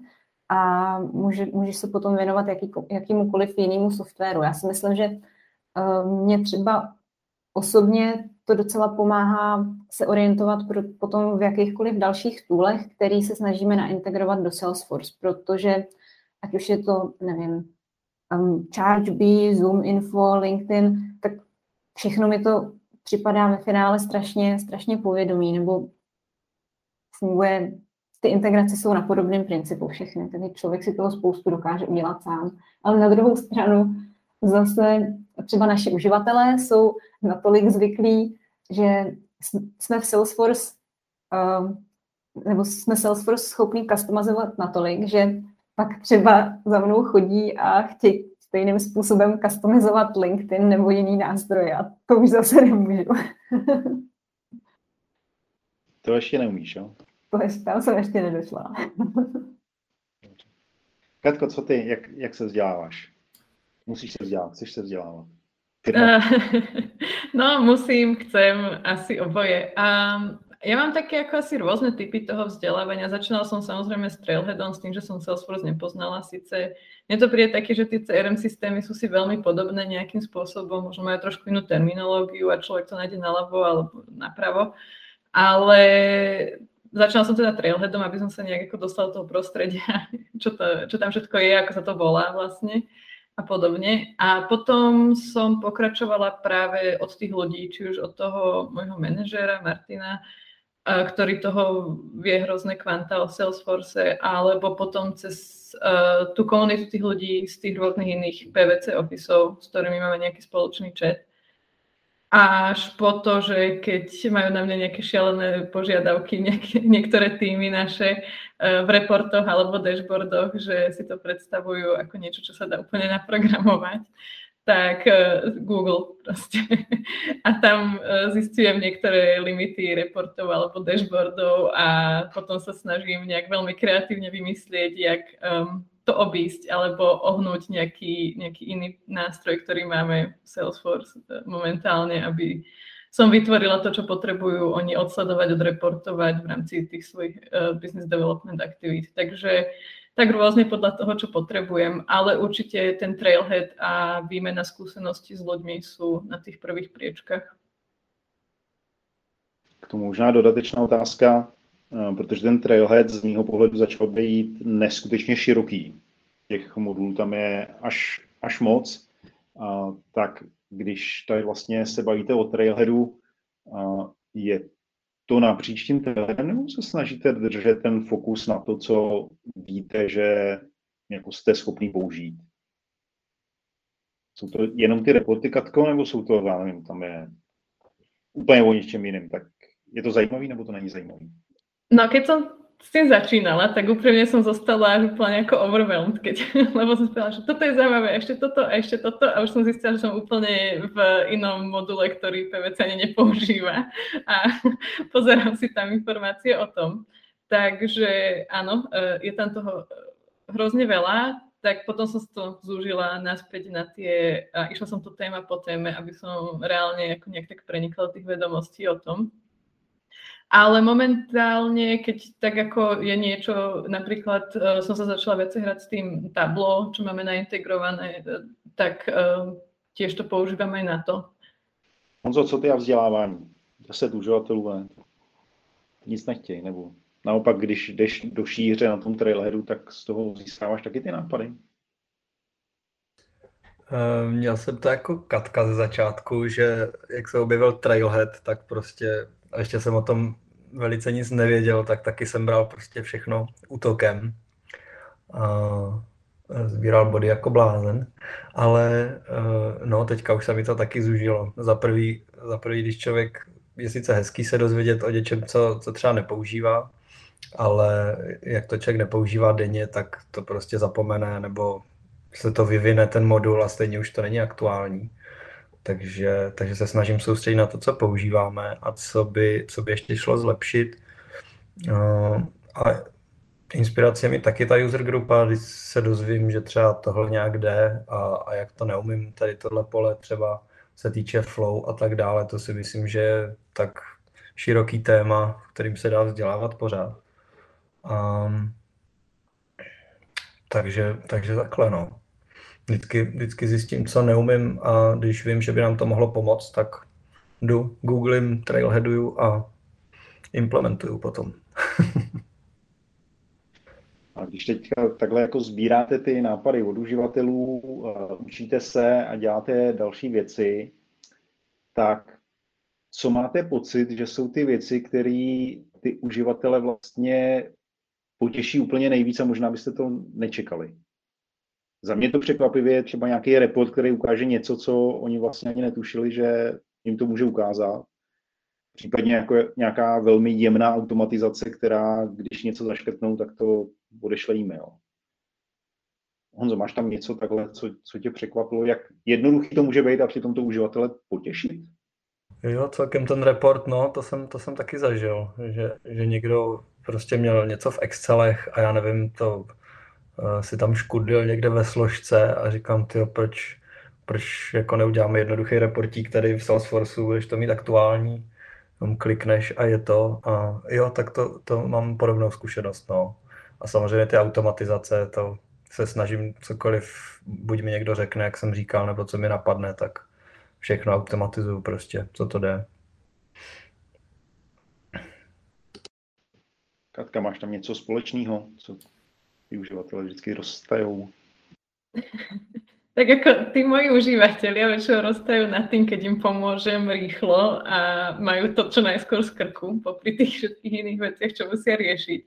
a může, můžeš se potom věnovat jaký, jakýmukoliv jinému softwaru. Já si myslím, že uh, mě třeba osobně to docela pomáhá se orientovat pro, potom v jakýchkoliv dalších toolech, který se snažíme naintegrovat do Salesforce, protože ať už je to, nevím, um, ChargeBee, Zoom Info, LinkedIn, tak všechno mi to připadá ve finále strašně, strašně povědomí, nebo funguje, ty integrace jsou na podobném principu všechny, takže člověk si toho spoustu dokáže udělat sám. Ale na druhou stranu zase třeba naši uživatelé jsou natolik zvyklí, že jsme v Salesforce uh, nebo jsme Salesforce schopni customizovat natolik, že pak třeba za mnou chodí a chtějí stejným způsobem customizovat LinkedIn nebo jiný nástroje a to už zase nemůžu. to ještě neumíš, jo? To ještě, tam jsem ještě nedošla. Katko, co ty, jak, jak se vzděláváš? Musíš se vzdělávat, chceš se vzdělávat? no, musím, chcem, asi oboje. Um, ja mám také ako asi rôzne typy toho vzdelávania. Začínala som samozrejme s Trailheadom, s tým, že som Salesforce nepoznala. Sice mne to príde také, že tie CRM systémy sú si veľmi podobné nejakým spôsobom, možno majú trošku inú terminológiu a človek to nájde naľavo alebo napravo. Ale začala som teda Trailheadom, aby som sa nejak ako dostala do toho prostredia, čo, to, čo tam všetko je, ako sa to volá vlastne a podobne. A potom som pokračovala práve od tých ľudí, či už od toho môjho manažéra Martina, ktorý toho vie hrozné kvanta o Salesforce, alebo potom cez uh, tú komunitu tých ľudí z tých rôznych iných PVC ofisov, s ktorými máme nejaký spoločný chat. Až po to, že keď majú na mňa nejaké šialené požiadavky nejaké, niektoré týmy naše uh, v reportoch alebo dashboardoch, že si to predstavujú ako niečo, čo sa dá úplne naprogramovať, tak uh, Google proste. A tam uh, zistujem niektoré limity reportov alebo dashboardov a potom sa snažím nejak veľmi kreatívne vymyslieť, jak um, to obísť alebo ohnúť nejaký, nejaký iný nástroj, ktorý máme v Salesforce e, momentálne, aby som vytvorila to, čo potrebujú oni odsledovať, odreportovať v rámci tých svojich uh, business development aktivít. Takže tak rôzne podľa toho, čo potrebujem, ale určite ten trailhead a výmena skúseností s ľuďmi sú na tých prvých priečkách. K tomu možná dodatečná otázka, protože ten trailhead z mého pohledu začal být neskutečně široký. Těch modulů tam je až, až moc. A, tak když tady vlastně se bavíte o trailheadu, a, je to napříč tím trendem, nebo se snažíte držet ten fokus na to, co víte, že jako jste schopný použít? Jsou to jenom ty reporty Katko, nebo jsou to, já nevím, tam je úplně o něčem jiným, tak je to zajímavý, nebo to není zajímavý? No, keď som s tým začínala, tak úprimne som zostala až úplne ako overwhelmed, keď, lebo som povedala, že toto je zaujímavé, ešte toto a ešte toto a už som zistila, že som úplne v inom module, ktorý PVC ani nepoužíva a pozerám si tam informácie o tom. Takže áno, e, je tam toho hrozne veľa, tak potom som to zúžila naspäť na tie, a išla som to téma po téme, aby som reálne nejak tak prenikla tých vedomostí o tom. Ale momentálne, keď tak ako je niečo, napríklad uh, som sa začala viacej hrať s tým tablo, čo máme naintegrované, uh, tak uh, tiež to používam aj na to. Honzo, co ty a vzdělávání? Deset uživatelů, ne? Nic nechtějí, nebo naopak, když jdeš do šíře na tom trailheadu, tak z toho získáváš taky ty nápady? Měl jsem to jako Katka ze začátku, že jak se objevil Trailhead, tak prostě a ještě jsem o tom velice nic nevěděl, tak taky jsem bral prostě všechno útokem. A sbíral body jako blázen, ale eh, no, teďka už se mi to taky zužilo. Za prvý, za prvý když člověk je sice hezký se dozvědět o něčem, co, co třeba nepoužívá, ale jak to člověk nepoužívá denně, tak to prostě zapomene, nebo se to vyvine ten modul a stejně už to není aktuální. Takže, takže se snažím soustředit na to, co používáme a co by, co by ještě šlo zlepšit. Uh, a Inspirace mi taky ta user grupa, když se dozvím, že třeba tohle nějak jde a, a jak to neumím, tady tohle pole třeba se týče flow a tak dále, to si myslím, že je tak široký téma, kterým se dá vzdělávat pořád. Um, takže, takže takhle, no. Vždycky, vždycky zjistím, co neumím a když vím, že by nám to mohlo pomoct, tak jdu, googlím, trailheaduju a implementuju potom. A když teď takhle jako sbíráte ty nápady od uživatelů, učíte se a děláte další věci, tak co máte pocit, že jsou ty věci, které ty uživatele vlastně potěší úplně nejvíc a možná byste to nečekali? Za mě to překvapivě třeba nějaký report, který ukáže něco, co oni vlastně ani netušili, že jim to může ukázat. Případně jako nějaká velmi jemná automatizace, která, když něco zaškrtnou, tak to odešle e-mail. Honzo, máš tam něco takhle, co, co tě překvapilo, jak jednoduchý to může být a přitom to uživatele potěšit? Jo, celkem ten report, no, to jsem, to jsem taky zažil, že, že někdo prostě měl něco v Excelech a já nevím, to si tam škudil někde ve složce a říkám, ty proč, proč jako neuděláme jednoduchý reportík tady v Salesforceu, když to mít aktuální, tam klikneš a je to. A jo, tak to, to mám podobnou zkušenost, no. A samozřejmě ty automatizace, to se snažím cokoliv, buď mi někdo řekne, jak jsem říkal, nebo co mi napadne, tak všechno automatizuju prostě, co to jde. Katka, máš tam něco společného, co využívatele vždycky rozstajou? Tak ako tí moji užívateľia väčšinou roztajú nad tým, keď im pomôžem rýchlo a majú to čo najskôr z krku, popri tých všetkých iných veciach, čo musia riešiť.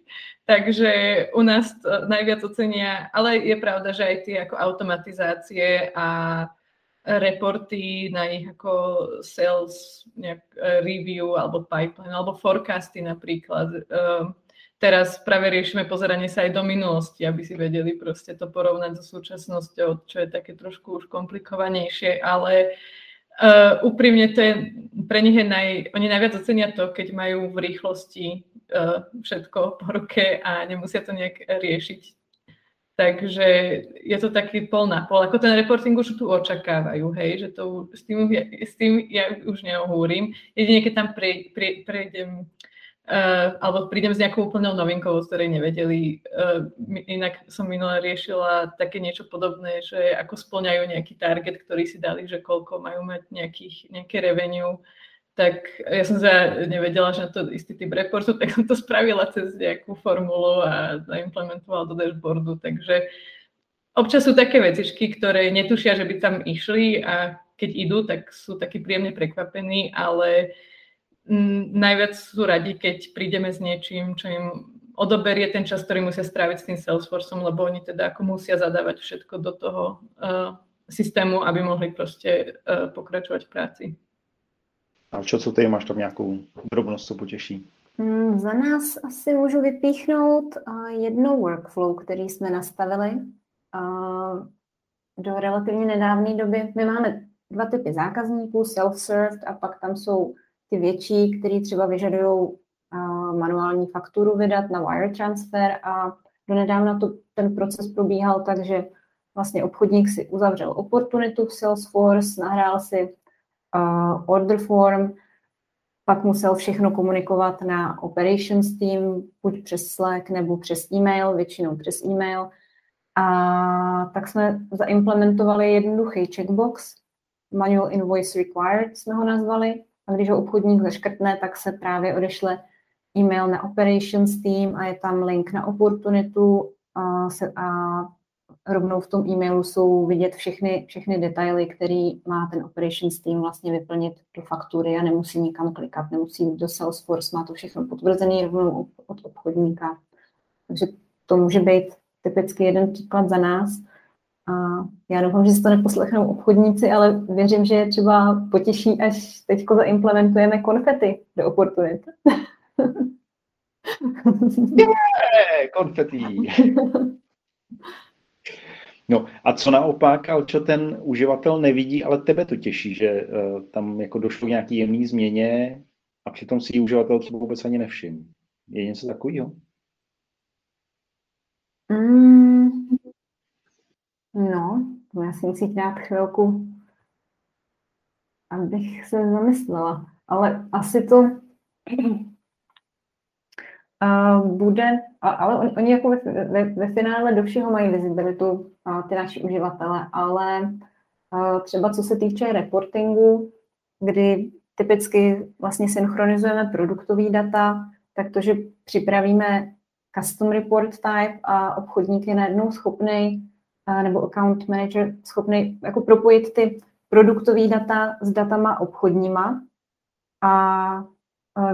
Takže u nás to najviac ocenia, ale je pravda, že aj tie ako automatizácie a reporty na ich ako sales nejak eh, review alebo pipeline alebo forecasty napríklad. Uh, teraz práve riešime pozeranie sa aj do minulosti, aby si vedeli proste to porovnať so súčasnosťou, čo je také trošku už komplikovanejšie, ale uh, úprimne to je, pre nich je naj, oni najviac ocenia to, keď majú v rýchlosti uh, všetko po ruke a nemusia to nejak riešiť. Takže je to taký pol na pol. Ako ten reporting už tu očakávajú, hej, že to, s, tým, s tým ja už neohúrim. Jedine, keď tam pre, pre, prejdem Uh, alebo prídem s nejakou úplnou novinkou, z ktorej nevedeli. Uh, inak som minule riešila také niečo podobné, že ako splňajú nejaký target, ktorý si dali, že koľko majú mať nejakých, nejaké revenue, tak ja som sa nevedela, že na to istý typ reportu, tak som to spravila cez nejakú formulu a zaimplementovala do dashboardu, takže občas sú také vecičky, ktoré netušia, že by tam išli a keď idú, tak sú takí príjemne prekvapení, ale uh, najviac sú radi, keď prídeme s niečím, čo im odoberie ten čas, ktorý musia stráviť s tým Salesforceom, lebo oni teda ako musia zadávať všetko do toho uh, systému, aby mohli prostě uh, pokračovat v práci. A čo, co ty máš tam nějakou drobnost, co potěší? Hmm, za nás asi můžu vypíchnout uh, jedno workflow, který jsme nastavili uh, do relativně nedávné doby. My máme dva typy zákazníků, self-served a pak tam jsou ty větší, které třeba vyžadují manuální fakturu vydat na wire transfer a donedávna to, ten proces probíhal tak, že vlastně obchodník si uzavřel oportunitu v Salesforce, nahrál si uh, order form, pak musel všechno komunikovat na operations team, buď přes Slack nebo přes e-mail, většinou přes e-mail. A tak jsme zaimplementovali jednoduchý checkbox, manual invoice required jsme ho nazvali, a když ho obchodník zaškrtne, tak se právě odešle e-mail na operations team a je tam link na oportunitu a, se, a rovnou v tom e-mailu jsou vidět všechny, všechny detaily, které má ten operations team vlastně vyplnit do faktury a nemusí nikam klikat, nemusí jít do Salesforce, má to všechno potvrzené rovnou od obchodníka. Takže to může být typicky jeden příklad za nás. A já doufám, že si to neposlechnou obchodníci, ale věřím, že je třeba potěší, až teď zaimplementujeme konfety do oportunit. Je, konfety. No a co naopak, co ten uživatel nevidí, ale tebe to těší, že uh, tam jako došlo k nějaký jemný změně a přitom si uživatel třeba vůbec ani nevšiml. Je něco takového? Mm, no, já si musím dát chvilku, abych se zamyslela. Ale asi to uh, bude, ale on, oni jako ve, ve, ve finále do všeho mají vizibilitu, uh, ty naši uživatele, ale uh, třeba co se týče reportingu, kdy typicky vlastně synchronizujeme produktový data, tak to, že připravíme custom report type a obchodník je najednou schopný, nebo account manager schopný jako propojit ty produktové data s datama obchodníma a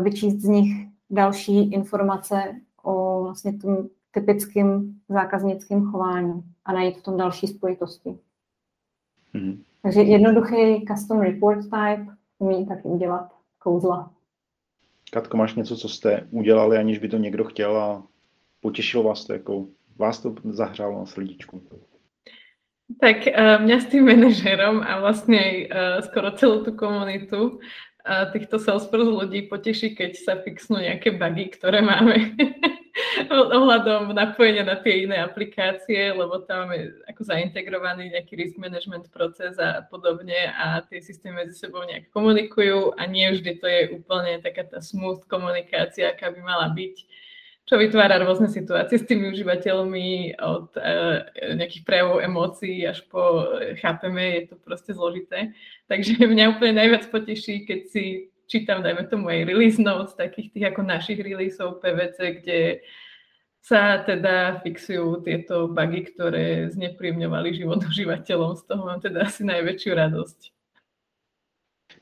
vyčíst z nich další informace o vlastně tom typickým zákaznickým chování a najít v tom další spojitosti. Mm-hmm. Takže jednoduchý custom report type umí taky udělat kouzla. Katko, máš něco, co jste udělali, aniž by to někdo chtěl a potěšilo vás to, jako vás to zahřálo na srdíčku? Tak uh, mňa s tým manažerom a vlastne uh, skoro celú tú komunitu uh, týchto Salesforce ľudí poteší, keď sa fixnú nejaké bugy, ktoré máme ohľadom napojenia na tie iné aplikácie, lebo tam máme ako zaintegrovaný nejaký risk management proces a podobne a tie systémy medzi sebou nejak komunikujú a nie vždy to je úplne taká tá smooth komunikácia, aká by mala byť čo vytvára rôzne situácie s tými užívateľmi od uh, nejakých prejavov emócií až po uh, chápeme, je to proste zložité. Takže mňa úplne najviac poteší, keď si čítam, dajme tomu aj release notes, takých tých ako našich releaseov PVC, kde sa teda fixujú tieto bugy, ktoré znepríjemňovali život užívateľom. Z toho mám teda asi najväčšiu radosť.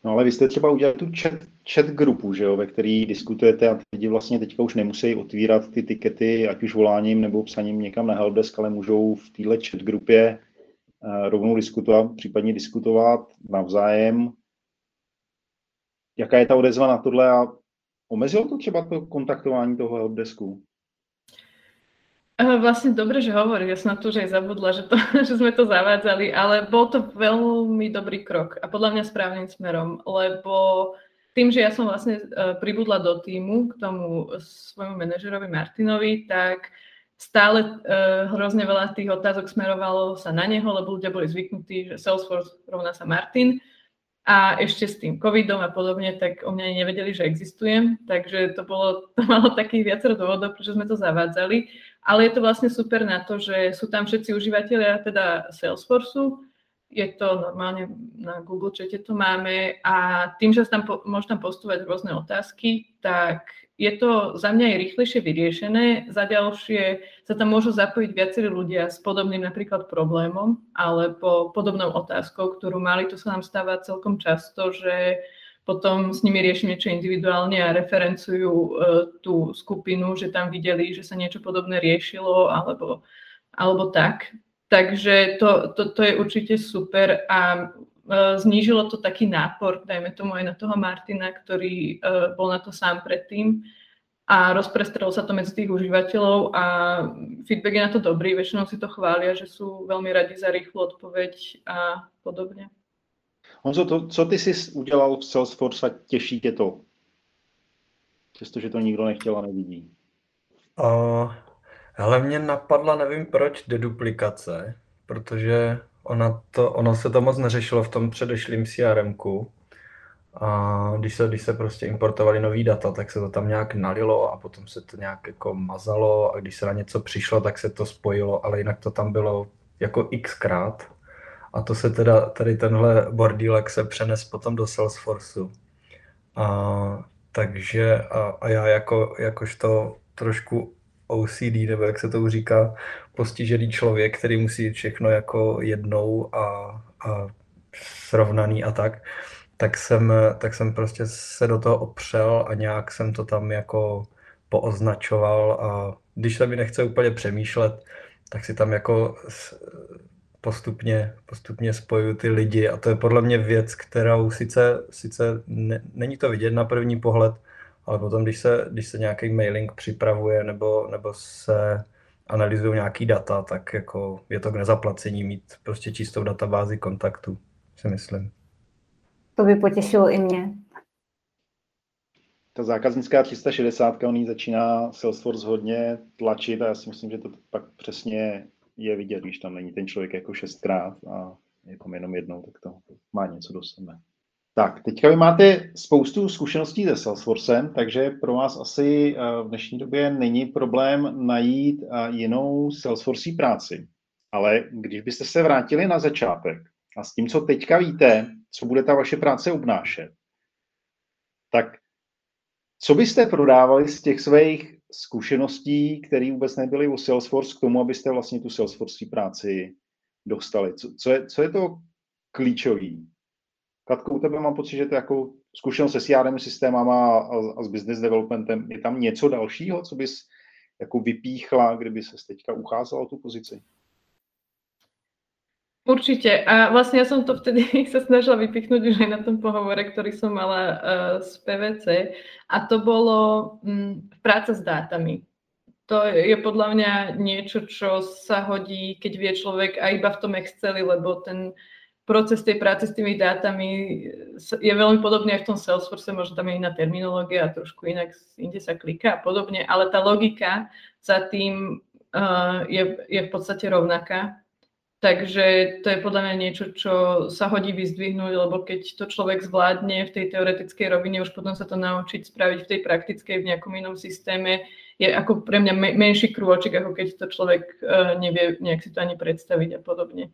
No ale vy jste třeba udělali tu chat, chat grupu, že jo, ve který diskutujete a lidi vlastně teďka už nemusí otvírat ty tikety, ať už voláním nebo psaním někam na helpdesk, ale můžou v téhle chat grupě uh, rovnou diskutovat, případně diskutovat navzájem. Jaká je ta odezva na tohle a omezilo to třeba to kontaktování toho helpdesku? Vlastne dobre, že hovorí, ja som na to už aj zabudla, že, to, že sme to zavádzali, ale bol to veľmi dobrý krok a podľa mňa správnym smerom, lebo tým, že ja som vlastne e, pribudla do týmu k tomu svojmu manažerovi Martinovi, tak stále uh, hrozne veľa tých otázok smerovalo sa na neho, lebo ľudia boli zvyknutí, že Salesforce rovná sa Martin. A ešte s tým covidom a podobne, tak o mňa nevedeli, že existujem, takže to bolo, to malo takých viacero dôvodov, prečo sme to zavádzali ale je to vlastne super na to, že sú tam všetci užívateľia teda Salesforceu, je to normálne na Google Chate to máme. A tým, že tam po, môžu tam rôzne otázky, tak je to za mňa je rýchlejšie vyriešené, za ďalšie sa tam môžu zapojiť viacerí ľudia s podobným napríklad problémom alebo podobnou otázkou, ktorú mali, to sa nám stáva celkom často, že potom s nimi riešim niečo individuálne a referencujú uh, tú skupinu, že tam videli, že sa niečo podobné riešilo alebo, alebo tak. Takže to, to, to je určite super a uh, znížilo to taký nápor, dajme tomu aj na toho Martina, ktorý uh, bol na to sám predtým a rozprestrelo sa to medzi tých užívateľov a feedback je na to dobrý, väčšinou si to chvália, že sú veľmi radi za rýchlu odpoveď a podobne. Honzo, to, co ty jsi udělal v Salesforce a těší tě to? Přestože to nikdo nechtěl a nevidí. Uh, ale mě napadla, nevím proč, deduplikace, protože ona to, ono se to moc neřešilo v tom předešlém crm A když se, když se prostě importovali nový data, tak se to tam nějak nalilo a potom se to nějak jako mazalo a když se na něco přišlo, tak se to spojilo, ale jinak to tam bylo jako xkrát. A to se teda, tady tenhle bordílek se přenes potom do Salesforceu. A, takže a, a já jako, jakožto trošku OCD, nebo jak se to říká, postižený člověk, který musí všechno jako jednou a, a srovnaný a tak, tak jsem, tak jsem prostě se do toho opřel a nějak jsem to tam jako pooznačoval a když se mi nechce úplně přemýšlet, tak si tam jako postupně, postupně spojuju ty lidi a to je podle mě věc, kterou sice, sice ne, není to vidět na první pohled, ale potom, když se, když se nějaký mailing připravuje nebo, nebo se analyzují nějaký data, tak jako je to k nezaplacení mít prostě čistou databázi kontaktů, si myslím. To by potěšilo i mě. ta zákaznická 360, on začíná Salesforce hodně tlačit a já si myslím, že to pak přesně je vidět, když tam není ten člověk jako šestkrát a je tam jenom jednou, tak to má něco do sebe. Tak, teďka vy máte spoustu zkušeností se Salesforcem, takže pro vás asi eh, v dnešní době není problém najít eh, jinou Salesforce práci. Ale když byste se vrátili na začátek a s tím, co teďka víte, co bude ta vaše práce obnášet, tak co byste prodávali z těch svých zkušeností, které vůbec nebyly u Salesforce, k tomu, abyste vlastně tu Salesforce práci dostali? Co, co, je, co je to klíčový? Katko, u tebe mám pocit, že to jako zkušenost se CRM systémama a, a s business developmentem. Je tam něco dalšího, co bys jako vypíchla, kdyby se teďka ucházela o tu pozici? Určite. A vlastne ja som to vtedy sa snažila vypichnúť už aj na tom pohovore, ktorý som mala uh, z PVC. A to bolo um, práca s dátami. To je podľa mňa niečo, čo sa hodí, keď vie človek aj iba v tom Exceli, lebo ten proces tej práce s tými dátami je veľmi podobný aj v tom Salesforce, možno tam je iná terminológia a trošku inak inde sa kliká a podobne, ale tá logika za tým uh, je, je v podstate rovnaká Takže to je podľa mňa niečo, čo sa hodí vyzdvihnúť, lebo keď to človek zvládne v tej teoretickej rovine, už potom sa to naučiť spraviť v tej praktickej, v nejakom inom systéme, je ako pre mňa menší krôčik, ako keď to človek uh, nevie nejak si to ani predstaviť a podobne.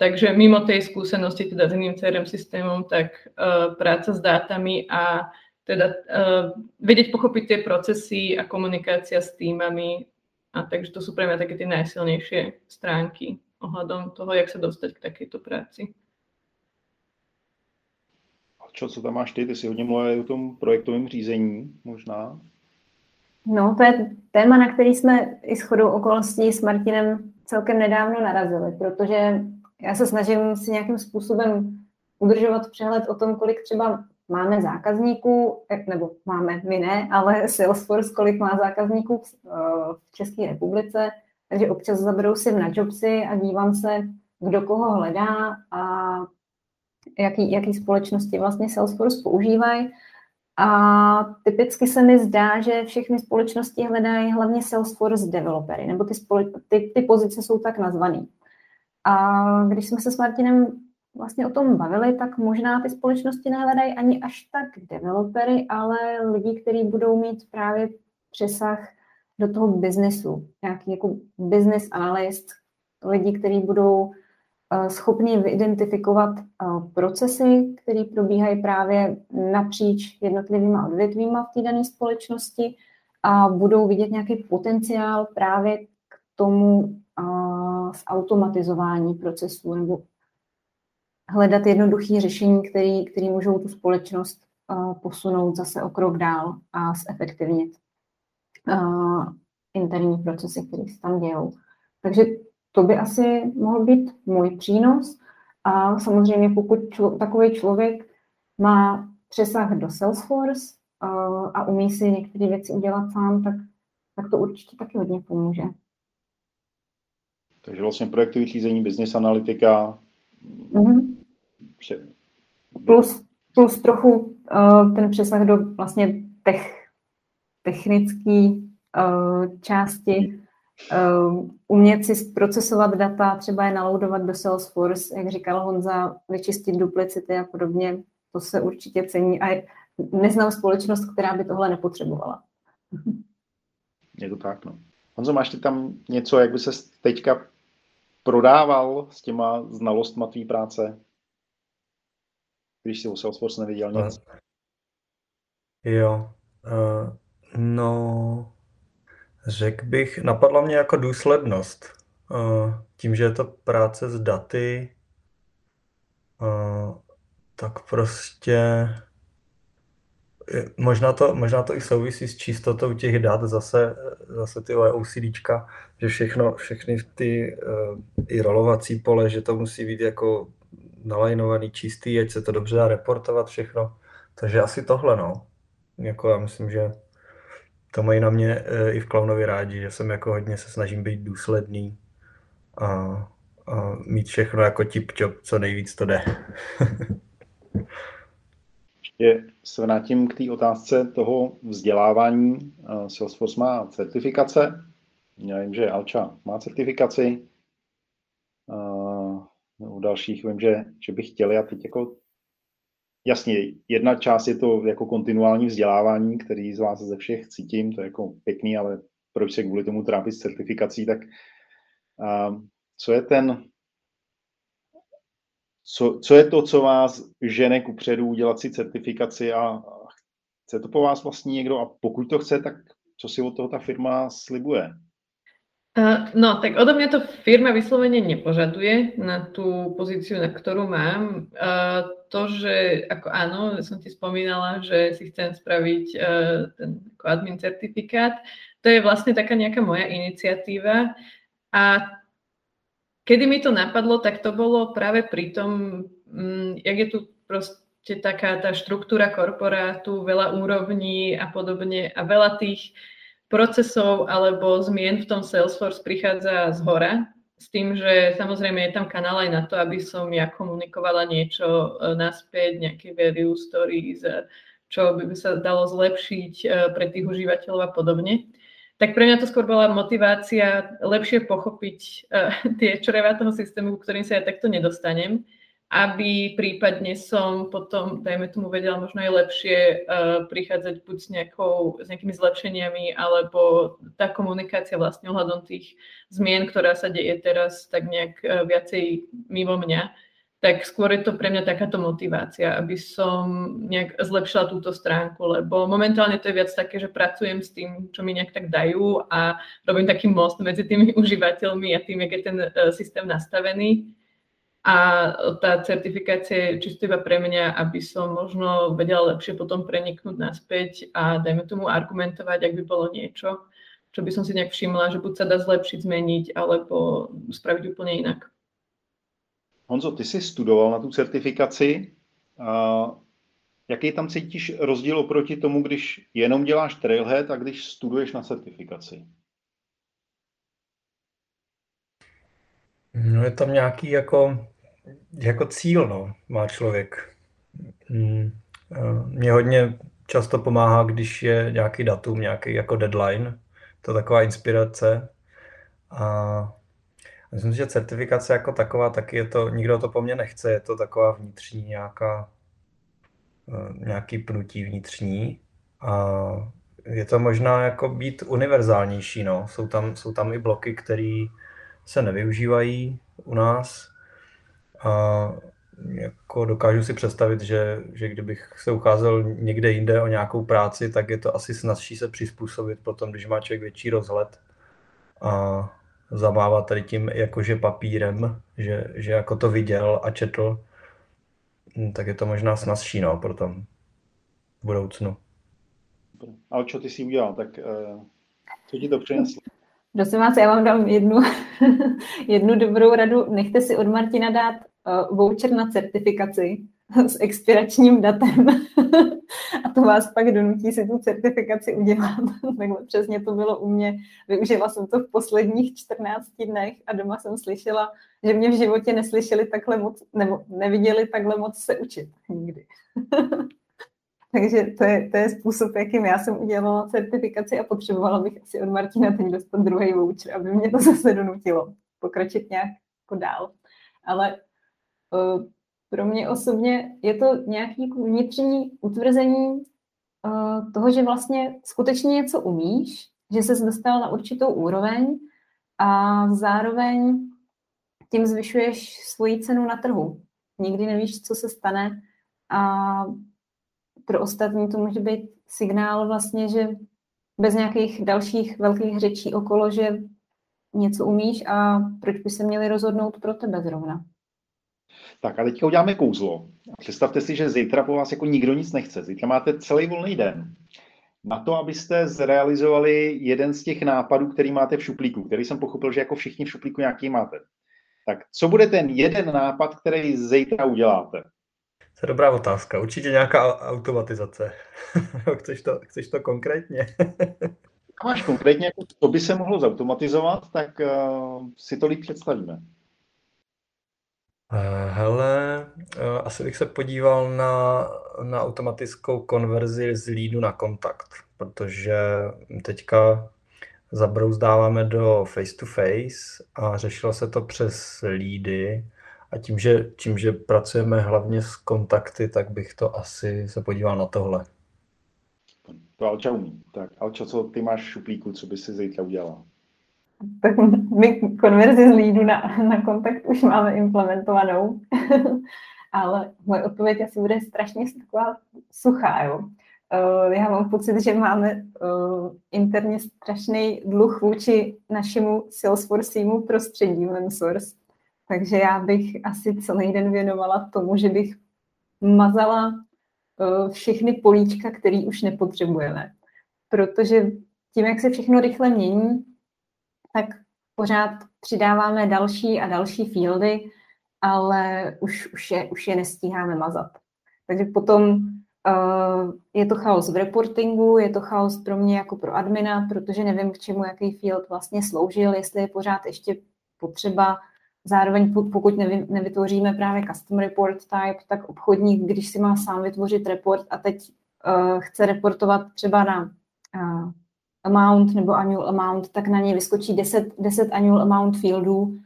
Takže mimo tej skúsenosti teda s iným CRM systémom, tak uh, práca s dátami a teda uh, vedieť pochopiť tie procesy a komunikácia s týmami. A takže to sú pre mňa také tie najsilnejšie stránky ohľadom toho, jak sa dostať k takejto práci. A čo, co tam máš ty? Ty si hodně mluvil o tom projektovém řízení možná. No, to je téma, na který jsme i s chodou okolností s Martinem celkem nedávno narazili, protože já se snažím si nějakým způsobem udržovat přehled o tom, kolik třeba máme zákazníků, nebo máme my ne, ale Salesforce, kolik má zákazníků v České republice, takže občas zaberou si na jobsy a dívám se, kdo koho hledá a jaký, jaký společnosti vlastně Salesforce používají. A typicky se mi zdá, že všechny společnosti hledají hlavně Salesforce developery, nebo ty, spole, ty, ty pozice jsou tak nazvané. A když jsme se s Martinem vlastně o tom bavili, tak možná ty společnosti nehledají ani až tak developery, ale lidi, kteří budou mít právě přesah do toho biznesu, nějaký jako business analyst, lidi, kteří budou uh, schopni vyidentifikovat uh, procesy, které probíhají právě napříč jednotlivýma odvětvíma v té dané společnosti a budou vidět nějaký potenciál právě k tomu uh, zautomatizování procesů nebo hledat jednoduché řešení, které, můžou tu společnost posunout zase o krok dál a zefektivnit uh, interní procesy, které se tam dějou. Takže to by asi mohl být můj přínos. A samozřejmě pokud člo, takový člověk má přesah do Salesforce uh, a umí si některé věci udělat sám, tak, tak to určitě taky hodně pomůže. Takže vlastně projektový řízení, business analytika. Mm-hmm. Plus, plus trochu uh, ten přesah do vlastně tech, technický uh, části, uh, umět si zprocesovat data, třeba je naloudovat do Salesforce, jak říkal Honza, vyčistit duplicity a podobně, to se určitě cení a neznám společnost, která by tohle nepotřebovala. Je to tak, no. Honzo, máš ty tam něco, jak by se teďka prodával s těma znalostma tvý práce? Když si o Salesforce neviděl nic. Jo. Uh, No, řekl bych, napadla mě jako důslednost. Eh, tím, že je to práce s daty, eh, tak prostě možná to, možná to i souvisí s čistotou těch dat, zase, zase ty OCDčka, že všechno, všechny ty i rolovací pole, že to musí být jako nalajnovaný, čistý, ať se to dobře dá reportovat všechno. Takže asi tohle, no. Jako já myslím, že to mají na mě e, i v Klaunovi rádi, že jsem jako hodně se snažím být důsledný a, a mít všechno jako tip-top, co nejvíc to jde. Je, se vrátím k té otázce toho vzdělávání. Salesforce má certifikace. Já vím, že Alča má certifikaci. U dalších vím, že, že by chtěli a teď jako jasně, jedna část je to jako kontinuální vzdělávání, který z vás ze všech cítím, to je jako pěkný, ale proč se kvůli tomu trápit s certifikací, tak a, co je ten, co, co je to, co vás žene ku předu udělat si certifikaci a chce to po vás vlastně někdo a pokud to chce, tak co si od toho ta firma slibuje? No, tak odo mňa to firma vyslovene nepožaduje na tú pozíciu, na ktorú mám. To, že ako áno, som ti spomínala, že si chcem spraviť ten ako admin certifikát, to je vlastne taká nejaká moja iniciatíva. A kedy mi to napadlo, tak to bolo práve pri tom, mm, jak je tu proste taká tá štruktúra korporátu, veľa úrovní a podobne a veľa tých procesov alebo zmien v tom Salesforce prichádza z hora, s tým, že samozrejme je tam kanál aj na to, aby som ja komunikovala niečo e, naspäť, nejaké value stories, e, čo by sa dalo zlepšiť e, pre tých užívateľov a podobne. Tak pre mňa to skôr bola motivácia lepšie pochopiť tie čreva toho systému, ktorým sa ja takto nedostanem aby prípadne som potom, dajme tomu, vedela možno aj lepšie uh, prichádzať buď s, nejakou, s nejakými zlepšeniami, alebo tá komunikácia vlastne ohľadom tých zmien, ktorá sa deje teraz tak nejak uh, viacej mimo mňa, tak skôr je to pre mňa takáto motivácia, aby som nejak zlepšila túto stránku, lebo momentálne to je viac také, že pracujem s tým, čo mi nejak tak dajú a robím taký most medzi tými užívateľmi a tým, jak je ten uh, systém nastavený a tá certifikácia je čisto iba pre mňa, aby som možno vedela lepšie potom preniknúť naspäť a dajme tomu argumentovať, ak by bolo niečo, čo by som si nejak všimla, že buď sa dá zlepšiť, zmeniť, alebo spraviť úplne inak. Honzo, ty jsi studoval na tu certifikaci. A jaký tam cítíš rozdíl oproti tomu, když jenom děláš Trailhead a když studuješ na certifikaci? No je tam nějaký jako jako cíl no, má člověk. Hmm. Mě hodně často pomáhá, když je nějaký datum, nějaký jako deadline. To je taková inspirace. A myslím si, že certifikace jako taková, taky je to, nikdo to po mně nechce, je to taková vnitřní nějaká, eh, nějaký pnutí vnitřní. A je to možná jako být univerzálnější, no. Jsou tam, jsou tam i bloky, které se nevyužívají u nás, a jako dokážu si představit, že, že kdybych se ucházel někde jinde o nějakou práci, tak je to asi snazší se přizpůsobit potom, když má člověk větší rozhled a zamává tady tím jakože papírem, že, že jako to viděl a četl, hm, tak je to možná snazší no, potom v budoucnu. Ale co ty si udělal, tak uh, co ti to přineslo? Prosím vás, já vám dám jednu, jednu dobrou radu. Nechte si od Martina dát uh, voucher na certifikaci s expiračním datem a to vás pak donutí si tu certifikaci udělat. Takhle přesně to bylo u mě. Využila jsem to v posledních 14 dnech a doma jsem slyšela, že mě v životě neslyšeli takhle moc, nebo neviděli takhle moc se učit nikdy. Takže to je, to je způsob, jakým já jsem udělala certifikaci a potřebovala bych asi od Martina teď dostat druhý voucher, aby mě to zase donutilo pokročit nějak jako dál. Ale uh, pro mě osobně je to nějaký vnitřní utvrzení uh, toho, že vlastně skutečně něco umíš, že se dostal na určitou úroveň a zároveň tím zvyšuješ svoji cenu na trhu. Nikdy nevíš, co se stane a pro ostatní to může být signál vlastně, že bez nějakých dalších velkých řečí okolo, že něco umíš a proč by se měli rozhodnout pro tebe zrovna. Tak a teďka uděláme kouzlo. Představte si, že zítra po vás jako nikdo nic nechce. Zítra máte celý volný den. Na to, abyste zrealizovali jeden z těch nápadů, který máte v šuplíku, který jsem pochopil, že jako všichni v šuplíku nějaký máte. Tak co bude ten jeden nápad, který zítra uděláte? To je dobrá otázka. Určitě nějaká automatizace. chceš, to, chceš to konkrétně? Máš konkrétně, jako co by se mohlo zautomatizovat, tak uh, si to líp představíme. Uh, hele, asi bych se podíval na, na automatickou konverzi z lídu na kontakt, protože teďka zabrouzdáváme do face-to-face a řešilo se to přes lídy a tím že, tím, že pracujeme hlavně s kontakty, tak bych to asi se podíval na tohle. To Alča umí. Tak Alča, co ty máš v šuplíku, co by si zítra udělala? Tak my konverzi z lídu na, na kontakt už máme implementovanou, ale moje odpověď asi bude strašně taková suchá, jo. Uh, já mám pocit, že máme uh, interně strašný dluh vůči našemu Salesforcemu prostředí Source. Takže já bych asi celý den věnovala tomu, že bych mazala uh, všechny políčka, které už nepotřebujeme. Protože tím, jak se všechno rychle mění, tak pořád přidáváme další a další fieldy, ale už, už, je, už je nestíháme mazat. Takže potom uh, je to chaos v reportingu, je to chaos pro mě jako pro admina, protože nevím, k čemu jaký field vlastně sloužil, jestli je pořád ještě potřeba. Zároveň pokud nevy, nevytvoříme právě custom report type, tak obchodník, když si má sám vytvořit report a teď uh, chce reportovat třeba na uh, amount nebo annual amount, tak na něj vyskočí 10, 10 annual amount fieldů.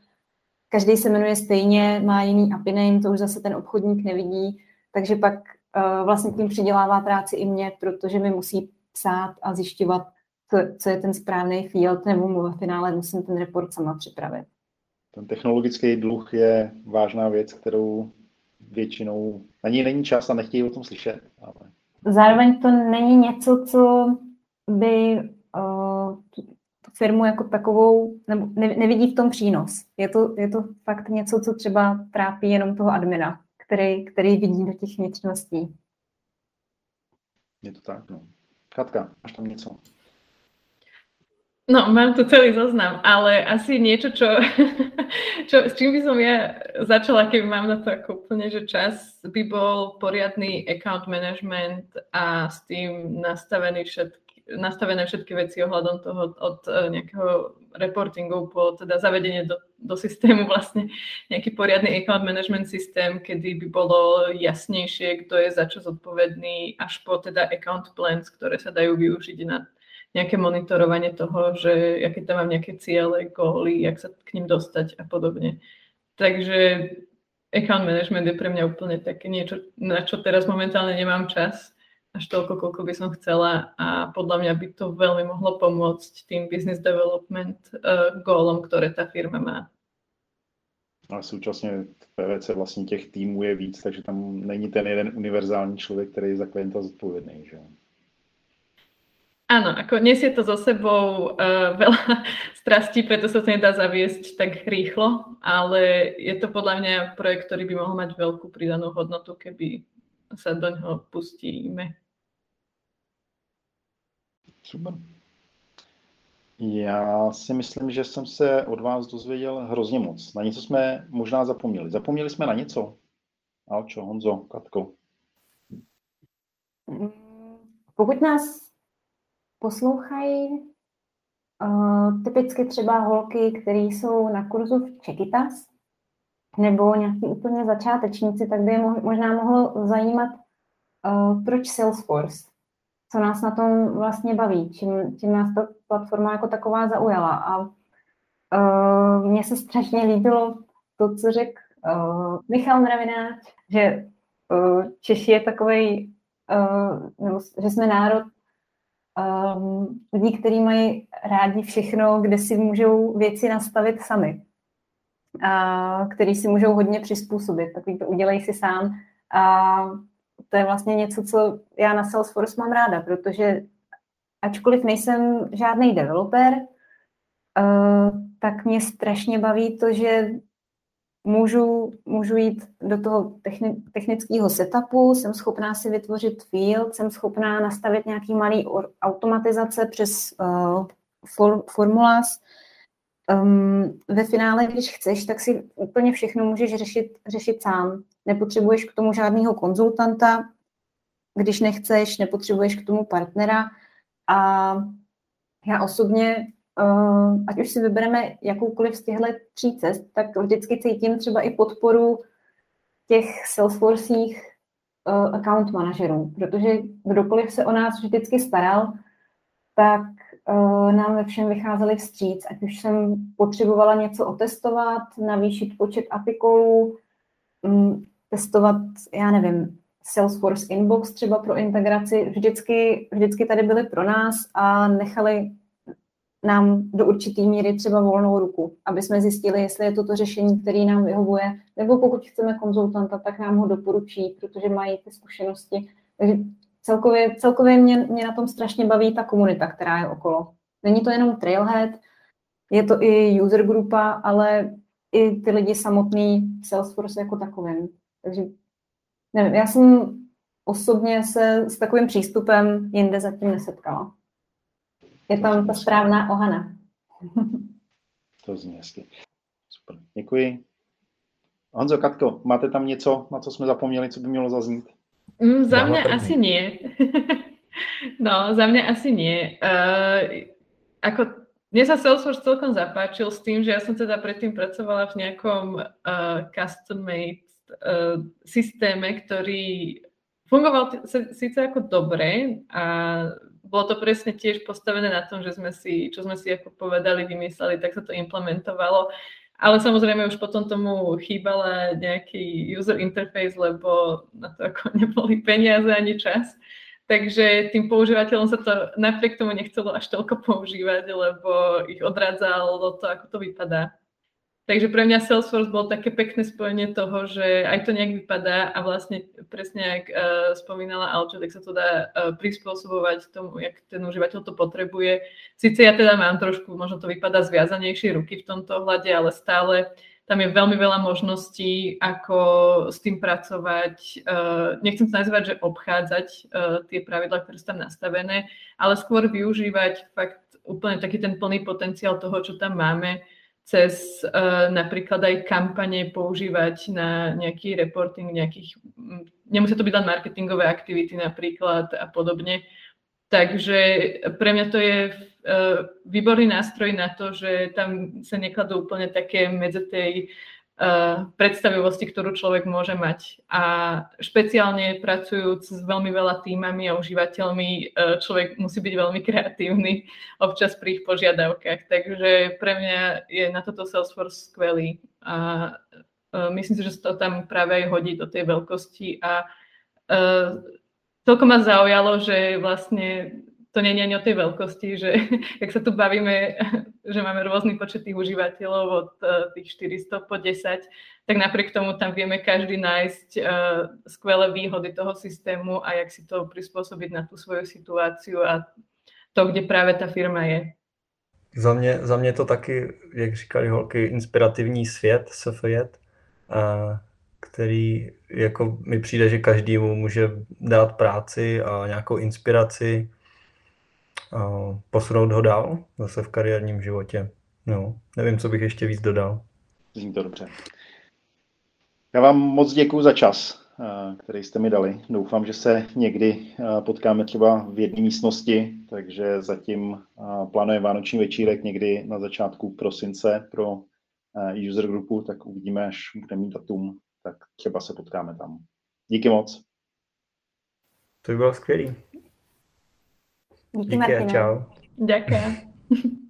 Každý se jmenuje stejně, má jiný API name, to už zase ten obchodník nevidí, takže pak uh, vlastně tím přidělává práci i mě, protože mi musí psát a zjišťovat, co, co je ten správný field, nebo mu ve finále musím ten report sama připravit. Ten technologický dluh je vážná věc, kterou většinou, na ní není čas a nechtějí o tom slyšet. Ale... Zároveň to není něco, co by tu firmu jako takovou, nebo ne, nevidí v tom přínos. Je to, je to fakt něco, co třeba trápí jenom toho admina, který, který vidí do těch vnitřností. Je to tak, no. Katka, máš tam něco? No, mám tu celý zoznam, ale asi niečo, čo, čo, s čím by som ja začala, keby mám na to ako úplne, že čas, by bol poriadny account management a s tým nastavený všetky nastavené všetky veci ohľadom toho od e, nejakého reportingu po teda zavedenie do, do systému vlastne. Nejaký poriadny account management systém, kedy by bolo jasnejšie, kto je za čo zodpovedný, až po teda account plans, ktoré sa dajú využiť na nejaké monitorovanie toho, že aké tam mám nejaké ciele, góly, jak sa k ním dostať a podobne. Takže account management je pre mňa úplne také niečo, na čo teraz momentálne nemám čas až toľko, koľko by som chcela a podľa mňa by to veľmi mohlo pomôcť tým business development uh, goalom, ktoré ta firma má. A současně v PVC vlastně těch týmů je víc, takže tam není ten jeden univerzální člověk, který je za klienta zodpovědný. Že? Áno, ako nesie to so sebou uh, veľa strastí, preto sa to nedá zaviesť tak rýchlo, ale je to podľa mňa projekt, ktorý by mohol mať veľkú pridanú hodnotu, keby sa do něho pustíme. Super. Já si myslím, že jsem se od vás dozvěděl hrozně moc. Na něco jsme možná zapomněli. Zapomněli jsme na něco? Alčo, Honzo, Katko. Pokud nás poslouchají uh, typicky třeba holky, které jsou na kurzu v Čekitas, nebo nějaký úplně začátečníci, tak by je možná mohlo zajímat, uh, proč Salesforce, co nás na tom vlastně baví, čím, čím nás ta platforma jako taková zaujala. A uh, mně se strašně líbilo to, co řekl uh, Michal Mravináč, že uh, Češi je takový, uh, nebo že jsme národ um, lidí, kteří mají rádi všechno, kde si můžou věci nastavit sami a který si můžou hodně přizpůsobit. Takový to udělej si sám. A to je vlastně něco, co já na Salesforce mám ráda, protože ačkoliv nejsem žádný developer, tak mě strašně baví to, že můžu, můžu jít do toho techni, technického setupu, jsem schopná si vytvořit field, jsem schopná nastavit nějaký malý automatizace přes uh, for, formulas, um, ve finále, když chceš, tak si úplně všechno můžeš řešit, řešit sám. Nepotřebuješ k tomu žádného konzultanta, když nechceš, nepotřebuješ k tomu partnera. A já osobně, ať už si vybereme jakoukoliv z těchto tří cest, tak vždycky cítím třeba i podporu těch Salesforcích uh, account manažerů, protože kdokoliv se o nás vždycky staral, tak uh, nám ve všem vycházeli vstříc, ať už jsem potřebovala něco otestovat, navýšit počet apikolů, um, testovat, já nevím, Salesforce Inbox třeba pro integraci, vždycky, vždycky tady byli pro nás a nechali nám do určité míry třeba volnou ruku, aby jsme zjistili, jestli je to to řešení, které nám vyhovuje, nebo pokud chceme konzultanta, tak nám ho doporučí, protože mají ty zkušenosti. Takže celkově, celkově mě, mě na tom strašně baví ta komunita, která je okolo. Není to jenom Trailhead, je to i user grupa, ale i ty lidi samotný Salesforce jako takovým. Takže nevím, já jsem osobně se s takovým přístupem jinde zatím nesetkala. Je tam ta správná ohana. to zní hezky. Super, děkuji. Honzo, Katko, máte tam něco, na co jsme zapomněli, co by mělo zaznít? Mm, za mě asi nie. no, za mě asi nie. Uh, ako, mne sa Salesforce celkom zapáčil s tým, že ja som teda predtým pracovala v nejakom uh, custom-made uh, systéme, ktorý fungoval síce ako dobre a bolo to presne tiež postavené na tom, že sme si, čo sme si ako povedali, vymysleli, tak sa to implementovalo. Ale samozrejme už potom tomu chýbala nejaký user interface, lebo na to ako neboli peniaze ani čas. Takže tým používateľom sa to napriek tomu nechcelo až toľko používať, lebo ich odrádzalo to, ako to vypadá. Takže pre mňa Salesforce bol také pekné spojenie toho, že aj to nejak vypadá a vlastne presne, jak uh, spomínala Alčo, tak sa to dá uh, prispôsobovať tomu, jak ten užívateľ to potrebuje. Sice ja teda mám trošku, možno to vypadá zviazanejšie ruky v tomto ohľade, ale stále tam je veľmi veľa možností, ako s tým pracovať. Uh, nechcem sa nazývať, že obchádzať uh, tie pravidlá, ktoré sú tam nastavené, ale skôr využívať fakt úplne taký ten plný potenciál toho, čo tam máme cez uh, napríklad aj kampane používať na nejaký reporting nejakých, nemusia to byť len marketingové aktivity napríklad a podobne. Takže pre mňa to je uh, výborný nástroj na to, že tam sa nekladú úplne také medze tej predstavivosti, ktorú človek môže mať. A špeciálne pracujúc s veľmi veľa týmami a užívateľmi, uh, človek musí byť veľmi kreatívny občas pri ich požiadavkách. Takže pre mňa je na toto Salesforce skvelý. A uh, myslím si, že to tam práve aj hodí do tej veľkosti a celkom ma zaujalo, že vlastne to je ani o tej veľkosti, že jak sa tu bavíme, že máme rôzny počet tých užívateľov od uh, tých 400 po 10, tak napriek tomu tam vieme každý nájsť uh, skvelé výhody toho systému a jak si to prispôsobiť na tú svoju situáciu a to, kde práve ta firma je. Za mě, za mě to taky, jak říkali holky, inspirativní svět, SFJet, a který jako mi přijde, že každému může dát práci a nějakou inspiraci posunout ho dál zase v kariérním životě. No, nevím, co bych ještě víc dodal. Zní to dobře. Já vám moc děkuji za čas, eh, který jste mi dali. Doufám, že se někdy eh, potkáme třeba v jedné místnosti, takže zatím eh, plánujeme Vánoční večírek někdy na začátku prosince pro user grupu, tak uvidíme, až bude mít datum, tak třeba se potkáme tam. Díky moc. To by bylo skvělé. Díky, Díky Martina. čau. Ďakujem.